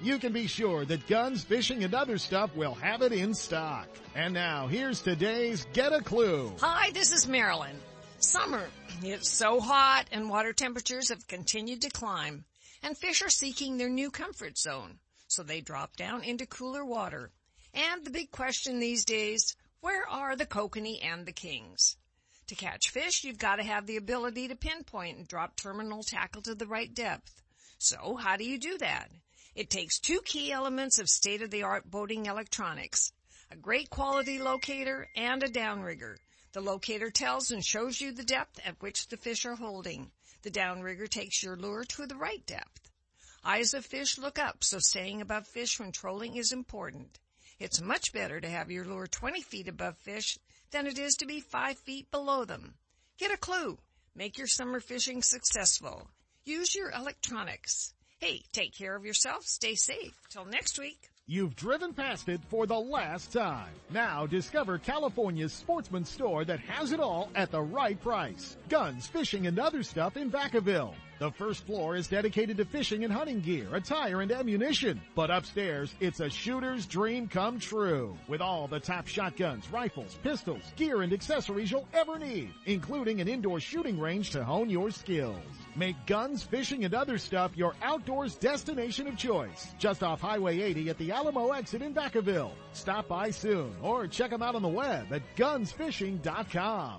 Speaker 7: you can be sure that Guns, Fishing, and Other Stuff will have it in stock. And now, here's today's Get a Clue.
Speaker 35: Hi, this is Marilyn. Summer. It's so hot and water temperatures have continued to climb and fish are seeking their new comfort zone. So they drop down into cooler water. And the big question these days, where are the kokanee and the kings? To catch fish, you've got to have the ability to pinpoint and drop terminal tackle to the right depth. So how do you do that? It takes two key elements of state-of-the-art boating electronics, a great quality locator and a downrigger. The locator tells and shows you the depth at which the fish are holding. The downrigger takes your lure to the right depth. Eyes of fish look up, so staying above fish when trolling is important. It's much better to have your lure 20 feet above fish than it is to be 5 feet below them. Get a clue. Make your summer fishing successful. Use your electronics. Hey, take care of yourself. Stay safe. Till next week.
Speaker 7: You've driven past it for the last time. Now discover California's sportsman store that has it all at the right price. Guns, fishing, and other stuff in Vacaville. The first floor is dedicated to fishing and hunting gear, attire, and ammunition. But upstairs, it's a shooter's dream come true. With all the top shotguns, rifles, pistols, gear, and accessories you'll ever need, including an indoor shooting range to hone your skills. Make guns, fishing, and other stuff your outdoors destination of choice. Just off Highway 80 at the Alamo exit in Vacaville. Stop by soon or check them out on the web at gunsfishing.com.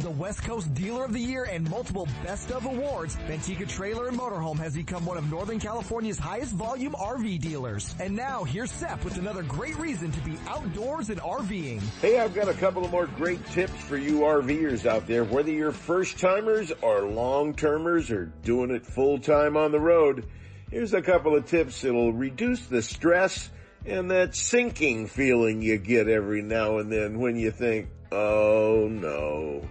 Speaker 1: the West Coast Dealer of the Year and multiple Best of awards, Manteca Trailer and Motorhome has become one of Northern California's highest volume RV dealers. And now here's Sep with another great reason to be outdoors and RVing.
Speaker 16: Hey, I've got a couple of more great tips for you RVers out there, whether you're first timers or long termers or doing it full time on the road. Here's a couple of tips that'll reduce the stress and that sinking feeling you get every now and then when you think, oh no.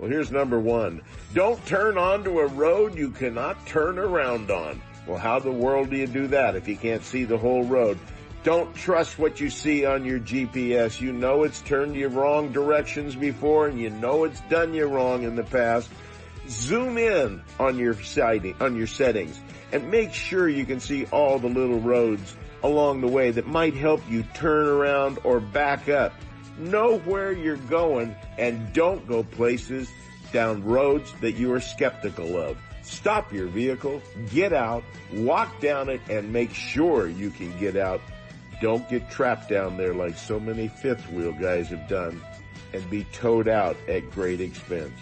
Speaker 16: Well, here's number one. Don't turn onto a road you cannot turn around on. Well, how the world do you do that if you can't see the whole road? Don't trust what you see on your GPS. You know it's turned you wrong directions before and you know it's done you wrong in the past. Zoom in on your sighting, on your settings and make sure you can see all the little roads along the way that might help you turn around or back up know where you're going and don't go places down roads that you are skeptical of. Stop your vehicle, get out, walk down it, and make sure you can get out. Don't get trapped down there like so many fifth wheel guys have done and be towed out at great expense.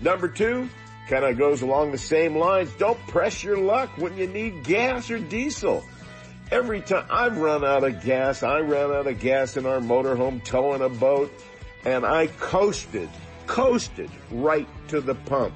Speaker 16: Number two, kind of goes along the same lines. Don't press your luck when you need gas or diesel. Every time I've run out of gas, I ran out of gas in our motorhome towing a boat and I coasted, coasted right to the pump.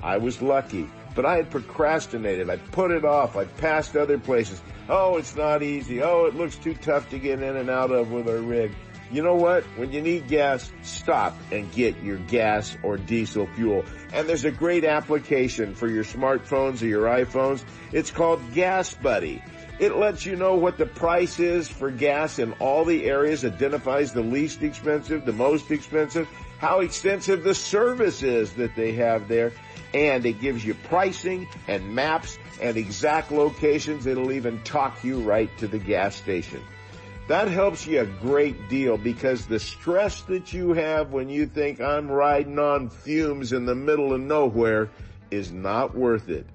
Speaker 16: I was lucky, but I had procrastinated. I put it off. I passed other places. Oh, it's not easy. Oh, it looks too tough to get in and out of with our rig. You know what? When you need gas, stop and get your gas or diesel fuel. And there's a great application for your smartphones or your iPhones. It's called Gas Buddy. It lets you know what the price is for gas in all the areas, identifies the least expensive, the most expensive, how extensive the service is that they have there, and it gives you pricing and maps and exact locations. It'll even talk you right to the gas station. That helps you a great deal because the stress that you have when you think I'm riding on fumes in the middle of nowhere is not worth it.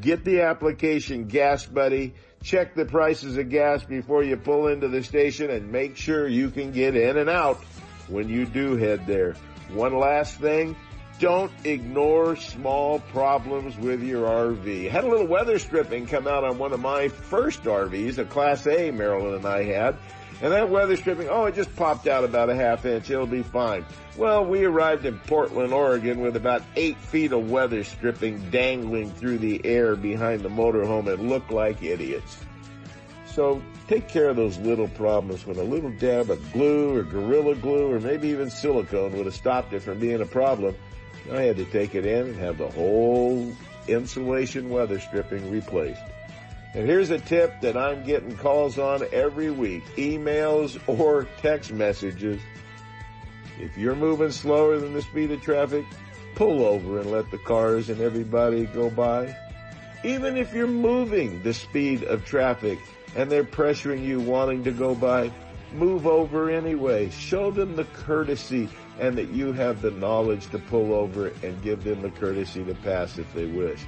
Speaker 16: Get the application Gas Buddy check the prices of gas before you pull into the station and make sure you can get in and out when you do head there. One last thing, don't ignore small problems with your RV. Had a little weather stripping come out on one of my first RVs, a Class A Marilyn and I had. And that weather stripping, oh, it just popped out about a half inch. It'll be fine. Well, we arrived in Portland, Oregon with about eight feet of weather stripping dangling through the air behind the motorhome and looked like idiots. So take care of those little problems when a little dab of glue or Gorilla Glue or maybe even silicone would have stopped it from being a problem. I had to take it in and have the whole insulation weather stripping replaced. And here's a tip that I'm getting calls on every week, emails or text messages. If you're moving slower than the speed of traffic, pull over and let the cars and everybody go by. Even if you're moving the speed of traffic and they're pressuring you wanting to go by, move over anyway. Show them the courtesy and that you have the knowledge to pull over and give them the courtesy to pass if they wish.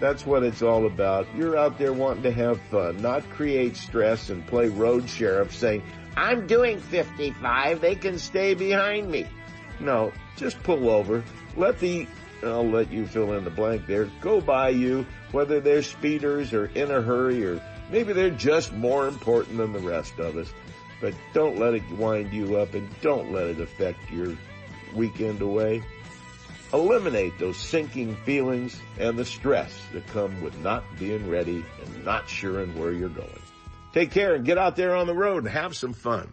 Speaker 16: That's what it's all about. You're out there wanting to have fun, not create stress and play road sheriff saying, I'm doing 55, they can stay behind me. No, just pull over. Let the
Speaker 36: I'll let you fill in the blank there, go by you, whether they're speeders or in a hurry or maybe they're just more important than the rest of us. But don't let it wind you up and don't let it affect your weekend away. Eliminate those sinking feelings and the stress that come with not being ready and not sure where you're going. Take care and get out there on the road and have some fun.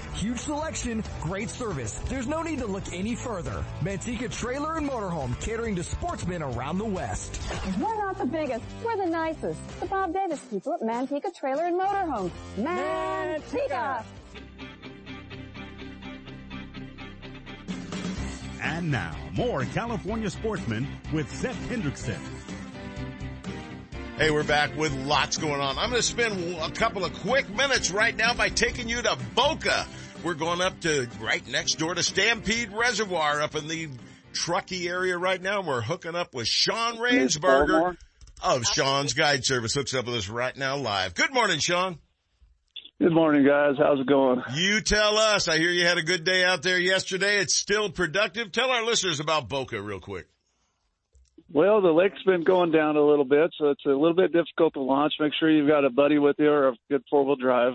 Speaker 1: huge selection, great service. There's no need to look any further. Manteca Trailer and Motorhome catering to sportsmen around the West.
Speaker 37: We're not the biggest, we're the nicest. The Bob Davis people at Manteca Trailer and Motorhome. Manteca!
Speaker 30: And now, more California sportsmen with Sep Hendrickson.
Speaker 16: Hey, we're back with lots going on. I'm going to spend a couple of quick minutes right now by taking you to Boca. We're going up to right next door to Stampede Reservoir up in the Truckee area right now. We're hooking up with Shaun Rainsberger of Shaun's Guide Service. Hooks up with us right now live. Good morning, Shaun.
Speaker 38: Good morning, guys. How's it going?
Speaker 16: You tell us. I hear you had a good day out there yesterday. It's still productive. Tell our listeners about Boca real quick.
Speaker 38: Well, the lake's been going down a little bit, so it's a little bit difficult to launch. Make sure you've got a buddy with you or a good four wheel drive.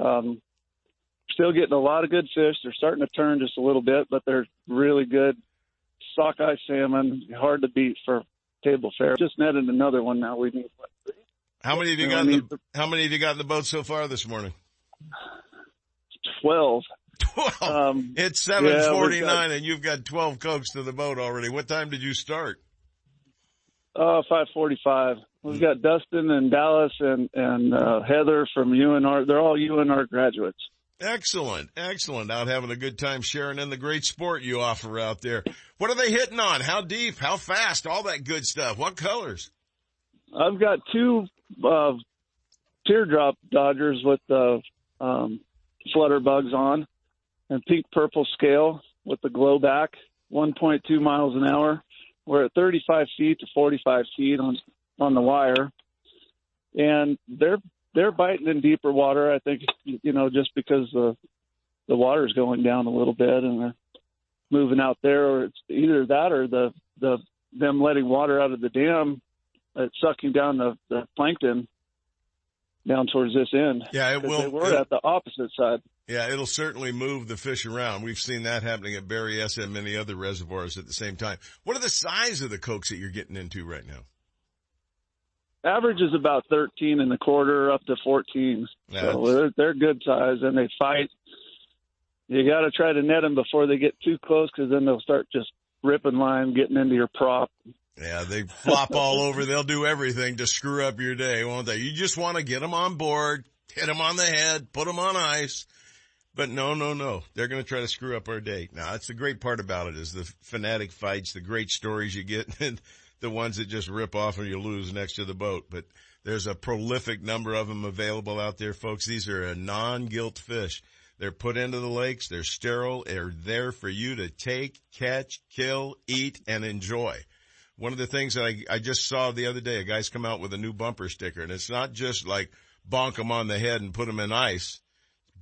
Speaker 38: Um, still getting a lot of good fish. They're starting to turn just a little bit, but they're really good sockeye salmon, hard to beat for table fare. Just netted another one now. We need
Speaker 16: How many have you got? In the, how many have you got in the boat so far this morning?
Speaker 38: twelve. (laughs)
Speaker 16: Twelve. Um, it's seven forty nine, and you've got twelve cokes to the boat already. What time did you start?
Speaker 38: Uh, five forty-five. We've got Dustin and Dallas and and uh, Heather from UNR. They're all UNR graduates.
Speaker 16: Excellent, excellent. Out having a good time sharing in the great sport you offer out there. What are they hitting on? How deep? How fast? All that good stuff. What colors?
Speaker 38: I've got two uh, teardrop dodgers with the um, flutter bugs on, and pink purple scale with the glow back. 1.2 miles an hour. We're at 35 feet to 45 feet on on the wire, and they're they're biting in deeper water. I think you know just because the the water's going down a little bit and they're moving out there, or it's either that or the the them letting water out of the dam, it's sucking down the, the plankton down towards this end.
Speaker 16: Yeah, it will.
Speaker 38: They were at the opposite side.
Speaker 16: Yeah, it'll certainly move the fish around. We've seen that happening at Berryessa and many other reservoirs at the same time. What are the size of the cokes that you're getting into right now?
Speaker 38: Average is about 13 and a quarter up to 14. So they're, they're good size and they fight. You got to try to net them before they get too close because then they'll start just ripping line, getting into your prop.
Speaker 16: Yeah, they flop all over. They'll do everything to screw up your day, won't they? You just want to get them on board, hit them on the head, put them on ice. But no, no, no. They're going to try to screw up our day. Now, that's the great part about it is the fanatic fights, the great stories you get, (laughs) and the ones that just rip off and you lose next to the boat. But there's a prolific number of them available out there, folks. These are a non-gilt fish. They're put into the lakes. They're sterile. They're there for you to take, catch, kill, eat, and enjoy. One of the things that I, I just saw the other day, a guy's come out with a new bumper sticker and it's not just like bonk them on the head and put them in ice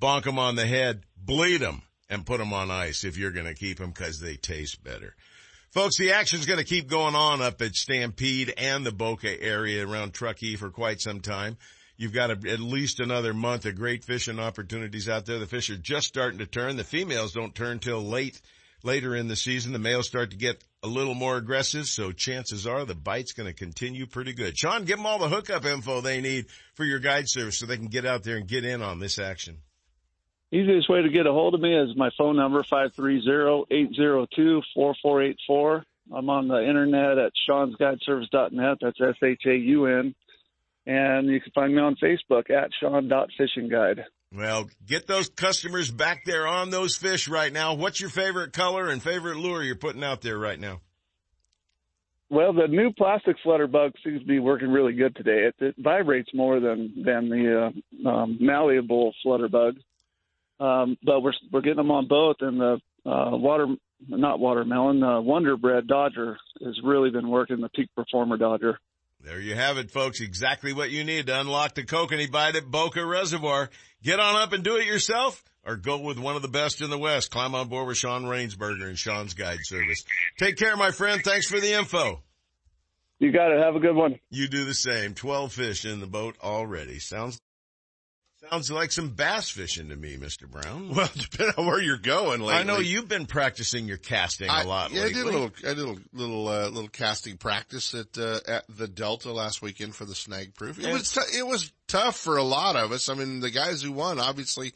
Speaker 16: bonk them on the head, bleed them, and put them on ice if you're going to keep them because they taste better. Folks, the action's going to keep going on up at Stampede and the Boca area around Truckee for quite some time. You've got a, at least another month of great fishing opportunities out there. The fish are just starting to turn. The females don't turn till late, later in the season. The males start to get a little more aggressive, so chances are the bite's going to continue pretty good. Shaun, give them all the hookup info they need for your guide service so they can get out there and get in on this action.
Speaker 38: Easiest way to get a hold of me is my phone number, 530-802-4484. I'm on the internet at shaunsguideservice.net. That's S-H-A-U-N. And you can find me on Facebook at Shaun.fishingguide.
Speaker 16: Well, get those customers back there on those fish right now. What's your favorite color and favorite lure you're putting out there right now?
Speaker 38: Well, the new plastic flutter bug seems to be working really good today. It, it vibrates more than than the uh, um, malleable flutter bug, um, but we're we're getting them on both. And the uh, water, not watermelon, uh, Wonder Bread Dodger has really been working. The Peak Performer Dodger.
Speaker 16: There you have it, folks. Exactly what you need to unlock the kokanee bite at Boca Reservoir. Get on up and do it yourself or go with one of the best in the West. Climb on board with Shaun Rainsberger and Shaun's Guide Service. Take care, my friend. Thanks for the info.
Speaker 38: You got it. Have a good one.
Speaker 16: You do the same. 12 fish in the boat already. Sounds Sounds like some bass fishing to me, Mr. Brown.
Speaker 8: Well, (laughs) depending on where you're going lately.
Speaker 16: I know you've been practicing your casting a lot.
Speaker 8: I, yeah,
Speaker 16: lately.
Speaker 8: I did a little, I did a little, uh, little casting practice at, uh, at the Delta last weekend for the snag proof. It
Speaker 16: And-
Speaker 8: was, t- it was tough for a lot of us. I mean, the guys who won obviously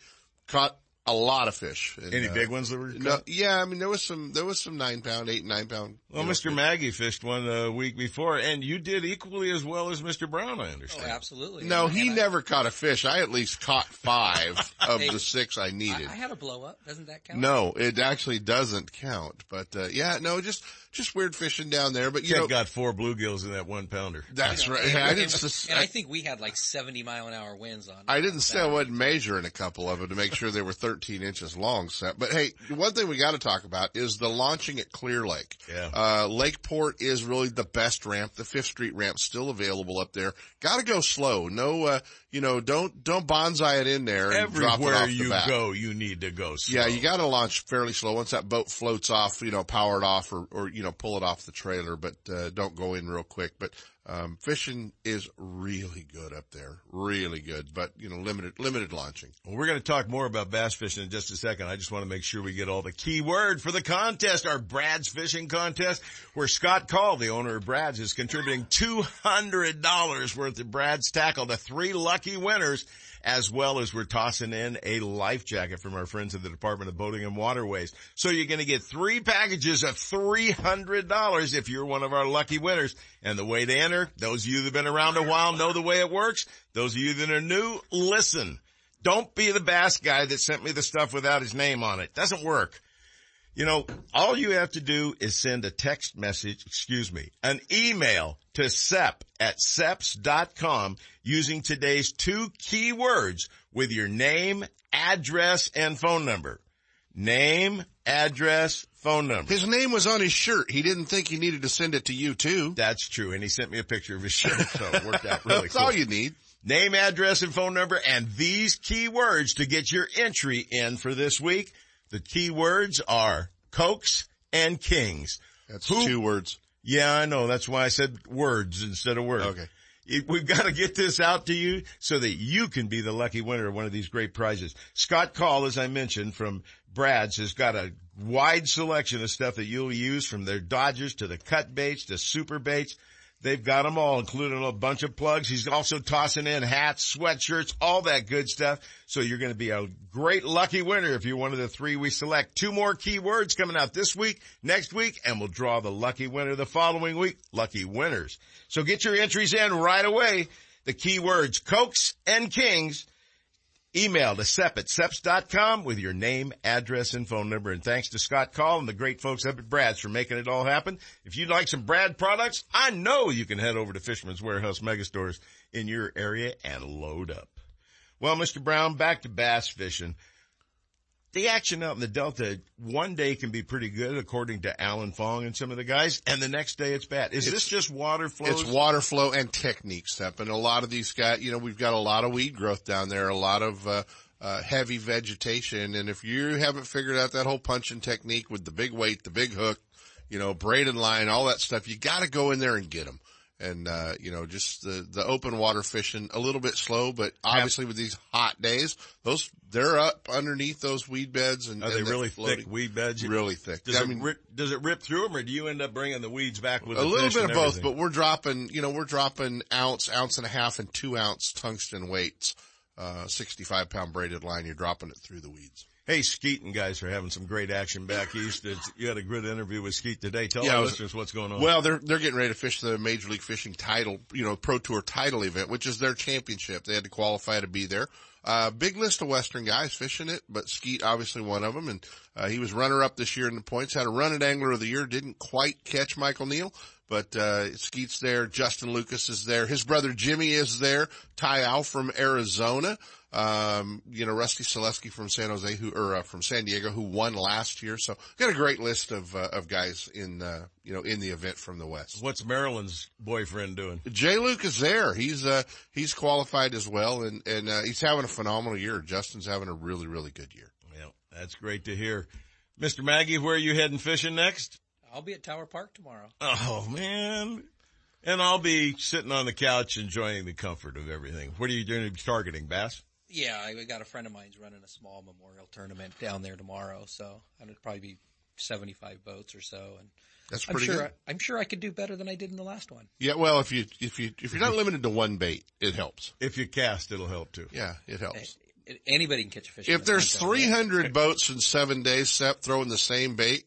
Speaker 8: caught a lot of fish. And,
Speaker 16: Any
Speaker 8: uh,
Speaker 16: big ones that were
Speaker 8: No,
Speaker 16: caught?
Speaker 8: yeah, I mean, there was some, there was some nine pound, eight, nine pound.
Speaker 16: Well,
Speaker 8: you know,
Speaker 16: Mr. Maggie fished one a week before, and you did equally as well as Mr. Brown, I understand.
Speaker 34: Oh, absolutely.
Speaker 8: No,
Speaker 34: And
Speaker 8: he
Speaker 34: I-
Speaker 8: never caught a fish. I at least caught five (laughs) of
Speaker 34: Hey,
Speaker 8: the six I
Speaker 34: I,
Speaker 8: needed.
Speaker 34: I had a blow up. Doesn't that count?
Speaker 8: No, it actually doesn't count. But uh, yeah, no, just just weird fishing down there. But you
Speaker 16: Kid
Speaker 8: know,
Speaker 16: got four bluegills in that one pounder.
Speaker 8: that's right.
Speaker 34: And,
Speaker 8: I didn't. sus-
Speaker 34: and I think we had like 70 mile an hour winds on.
Speaker 8: I didn't say I wasn't measuring a couple of them to make sure they were 13 inches long. Sep, but hey, one thing we got to talk about is the launching at Clear Lake.
Speaker 16: Yeah.
Speaker 8: Uh, Lakeport is really the best ramp. The Fifth Street ramp still available up there. Got to go slow. No, uh, you know, don't don't bonsai it in there and drop it
Speaker 16: Everywhere
Speaker 8: the
Speaker 16: you
Speaker 8: back.
Speaker 16: go, you need to go slow.
Speaker 8: Yeah, you got to launch fairly slow. Once that boat floats off, you know, power it off or, or you know, pull it off the trailer, but uh, don't go in real quick. But um, fishing is really good up there, really good. But you know, limited limited launching.
Speaker 16: Well, we're going to talk more about bass fishing in just a second. I just want to make sure we get all the key word for the contest, our Brad's Fishing Contest, where Scott Call, the owner of Brad's, is contributing $200 worth of Brad's tackle to three lucky winners, as well as we're tossing in a life jacket from our friends at the Department of Boating and Waterways. So you're going to get three packages of $300 if you're one of our lucky winners. And the way to enter, those of you that have been around a while know the way it works. Those of you that are new, listen. Don't be the bass guy that sent me the stuff without his name on it. Doesn't work. You know, all you have to do is send a text message, excuse me, an email to SEP at seps.com using today's two keywords with your name, address, and phone number. Name, address, phone number.
Speaker 8: His name was on his shirt. He didn't think he needed to send it to you too.
Speaker 16: That's true. And he sent me a picture of his shirt, so it worked out really (laughs) cool.
Speaker 8: That's
Speaker 16: cool.
Speaker 8: all you need.
Speaker 16: Name, address, and phone number, and these keywords to get your entry in for this week. The key words are Cokes and Kings.
Speaker 8: That's two words.
Speaker 16: Yeah, I know. That's why I said words instead of words.
Speaker 8: Okay.
Speaker 16: It- We've got to get this out to you so that you can be the lucky winner of one of these great prizes. Scott Call, as I mentioned, from Brad's has got a wide selection of stuff that you'll use from their Dodgers to the cut baits to super baits. They've got them all, including a bunch of plugs. He's also tossing in hats, sweatshirts, all that good stuff. So you're going to be a great lucky winner if you're one of the three we select. Two more keywords coming out this week, next week, and we'll draw the lucky winner the following week. Lucky winners. So get your entries in right away. The keywords Cokes and Kings. Email to sep at seps.com with your name, address, and phone number. And thanks to Scott Call and the great folks up at Brad's for making it all happen. If you'd like some Brad products, I know you can head over to Fisherman's Warehouse Megastores in your area and load up. Well, Mr. Brown, back to bass fishing. The action out in the Delta one day can be pretty good according to Alan Fong and some of the guys, and the next day it's bad. Is this just water flow?
Speaker 8: It's water flow and technique step. And a lot of these guys, you know, we've got a lot of weed growth down there, a lot of, uh, uh, heavy vegetation. And if you haven't figured out that whole punching technique with the big weight, the big hook, you know, braided line, all that stuff, you got to go in there and get them. And, uh, you know, just the, the open water fishing a little bit slow, but obviously with these hot days, those, they're up underneath those weed beds and
Speaker 16: Are
Speaker 8: and
Speaker 16: they really
Speaker 8: floating.
Speaker 16: thick weed beds?
Speaker 8: Really thick.
Speaker 16: Does,
Speaker 8: I
Speaker 16: it
Speaker 8: mean,
Speaker 16: rip, does it rip through them or do you end up bringing the weeds back with
Speaker 8: a little bit of both, but we're dropping, you know, we're dropping ounce, ounce and a half and two ounce tungsten weights, uh, 65 pound braided line. You're dropping it through the weeds.
Speaker 16: Hey, Skeet and guys are having some great action back east. It's, you had a good interview with Skeet today. Tell
Speaker 8: Yeah,
Speaker 16: our listeners what's going on.
Speaker 8: Well, they're, they're getting ready to fish the Major League Fishing title, you know, Pro Tour title event, which is their championship. They had to qualify to be there. Uh, big list of Western guys fishing it, but Skeet obviously one of them. And, uh, he was runner up this year in the points, had a run at Angler of the Year, didn't quite catch Michael Neal, but, uh, Skeet's there. Justin Lucas is there. His brother Jimmy is there. Ty Al from Arizona. Um, you know, Rusty Salewske from San Jose who, or, uh, from San Diego who won last year. So got a great list of, uh, of guys in, uh, you know, in the event from the West.
Speaker 16: What's Marilyn's boyfriend doing?
Speaker 8: Jay Luke is there. He's, uh, he's qualified as well and, and, uh, he's having a phenomenal year. Justin's having a really, really good year.
Speaker 16: Yeah, that's great to hear. Mr. Maggie, where are you heading fishing next?
Speaker 34: I'll be at Tower Park tomorrow.
Speaker 16: Oh man. And I'll be sitting on the couch enjoying the comfort of everything. What are you doing targeting, bass?
Speaker 34: Yeah, I got a friend of mine's running a small memorial tournament down there tomorrow, so it'll probably be 75 boats or so. And
Speaker 8: That's
Speaker 34: I'm
Speaker 8: pretty
Speaker 34: sure
Speaker 8: good.
Speaker 34: I, I'm sure I could do better than I did in the last one.
Speaker 8: Yeah, well, if you, if you, if you're not limited to one bait, it helps.
Speaker 16: If you cast, it'll help too.
Speaker 8: Yeah, it helps.
Speaker 34: A- Anybody can catch a fish.
Speaker 8: If there's
Speaker 34: thing,
Speaker 8: 300 boats in seven days, Sep, throwing the same bait,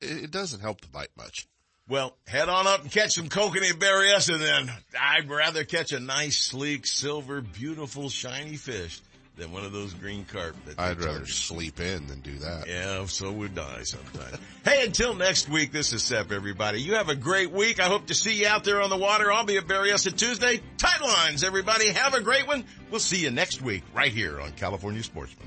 Speaker 8: it, it doesn't help the bite much.
Speaker 16: Well, head on up and catch some kokanee berryessa then. I'd rather catch a nice, sleek, silver, beautiful, shiny fish than one of those green carp. That
Speaker 8: I'd rather
Speaker 16: target.
Speaker 8: sleep in than do that.
Speaker 16: Yeah, so would I sometimes. (laughs) hey, until next week, this is Sep, everybody. You have a great week. I hope to see you out there on the water. I'll be at Berryessa Tuesday. Tight lines, everybody. Have a great one. We'll see you next week right here on California Sportsman.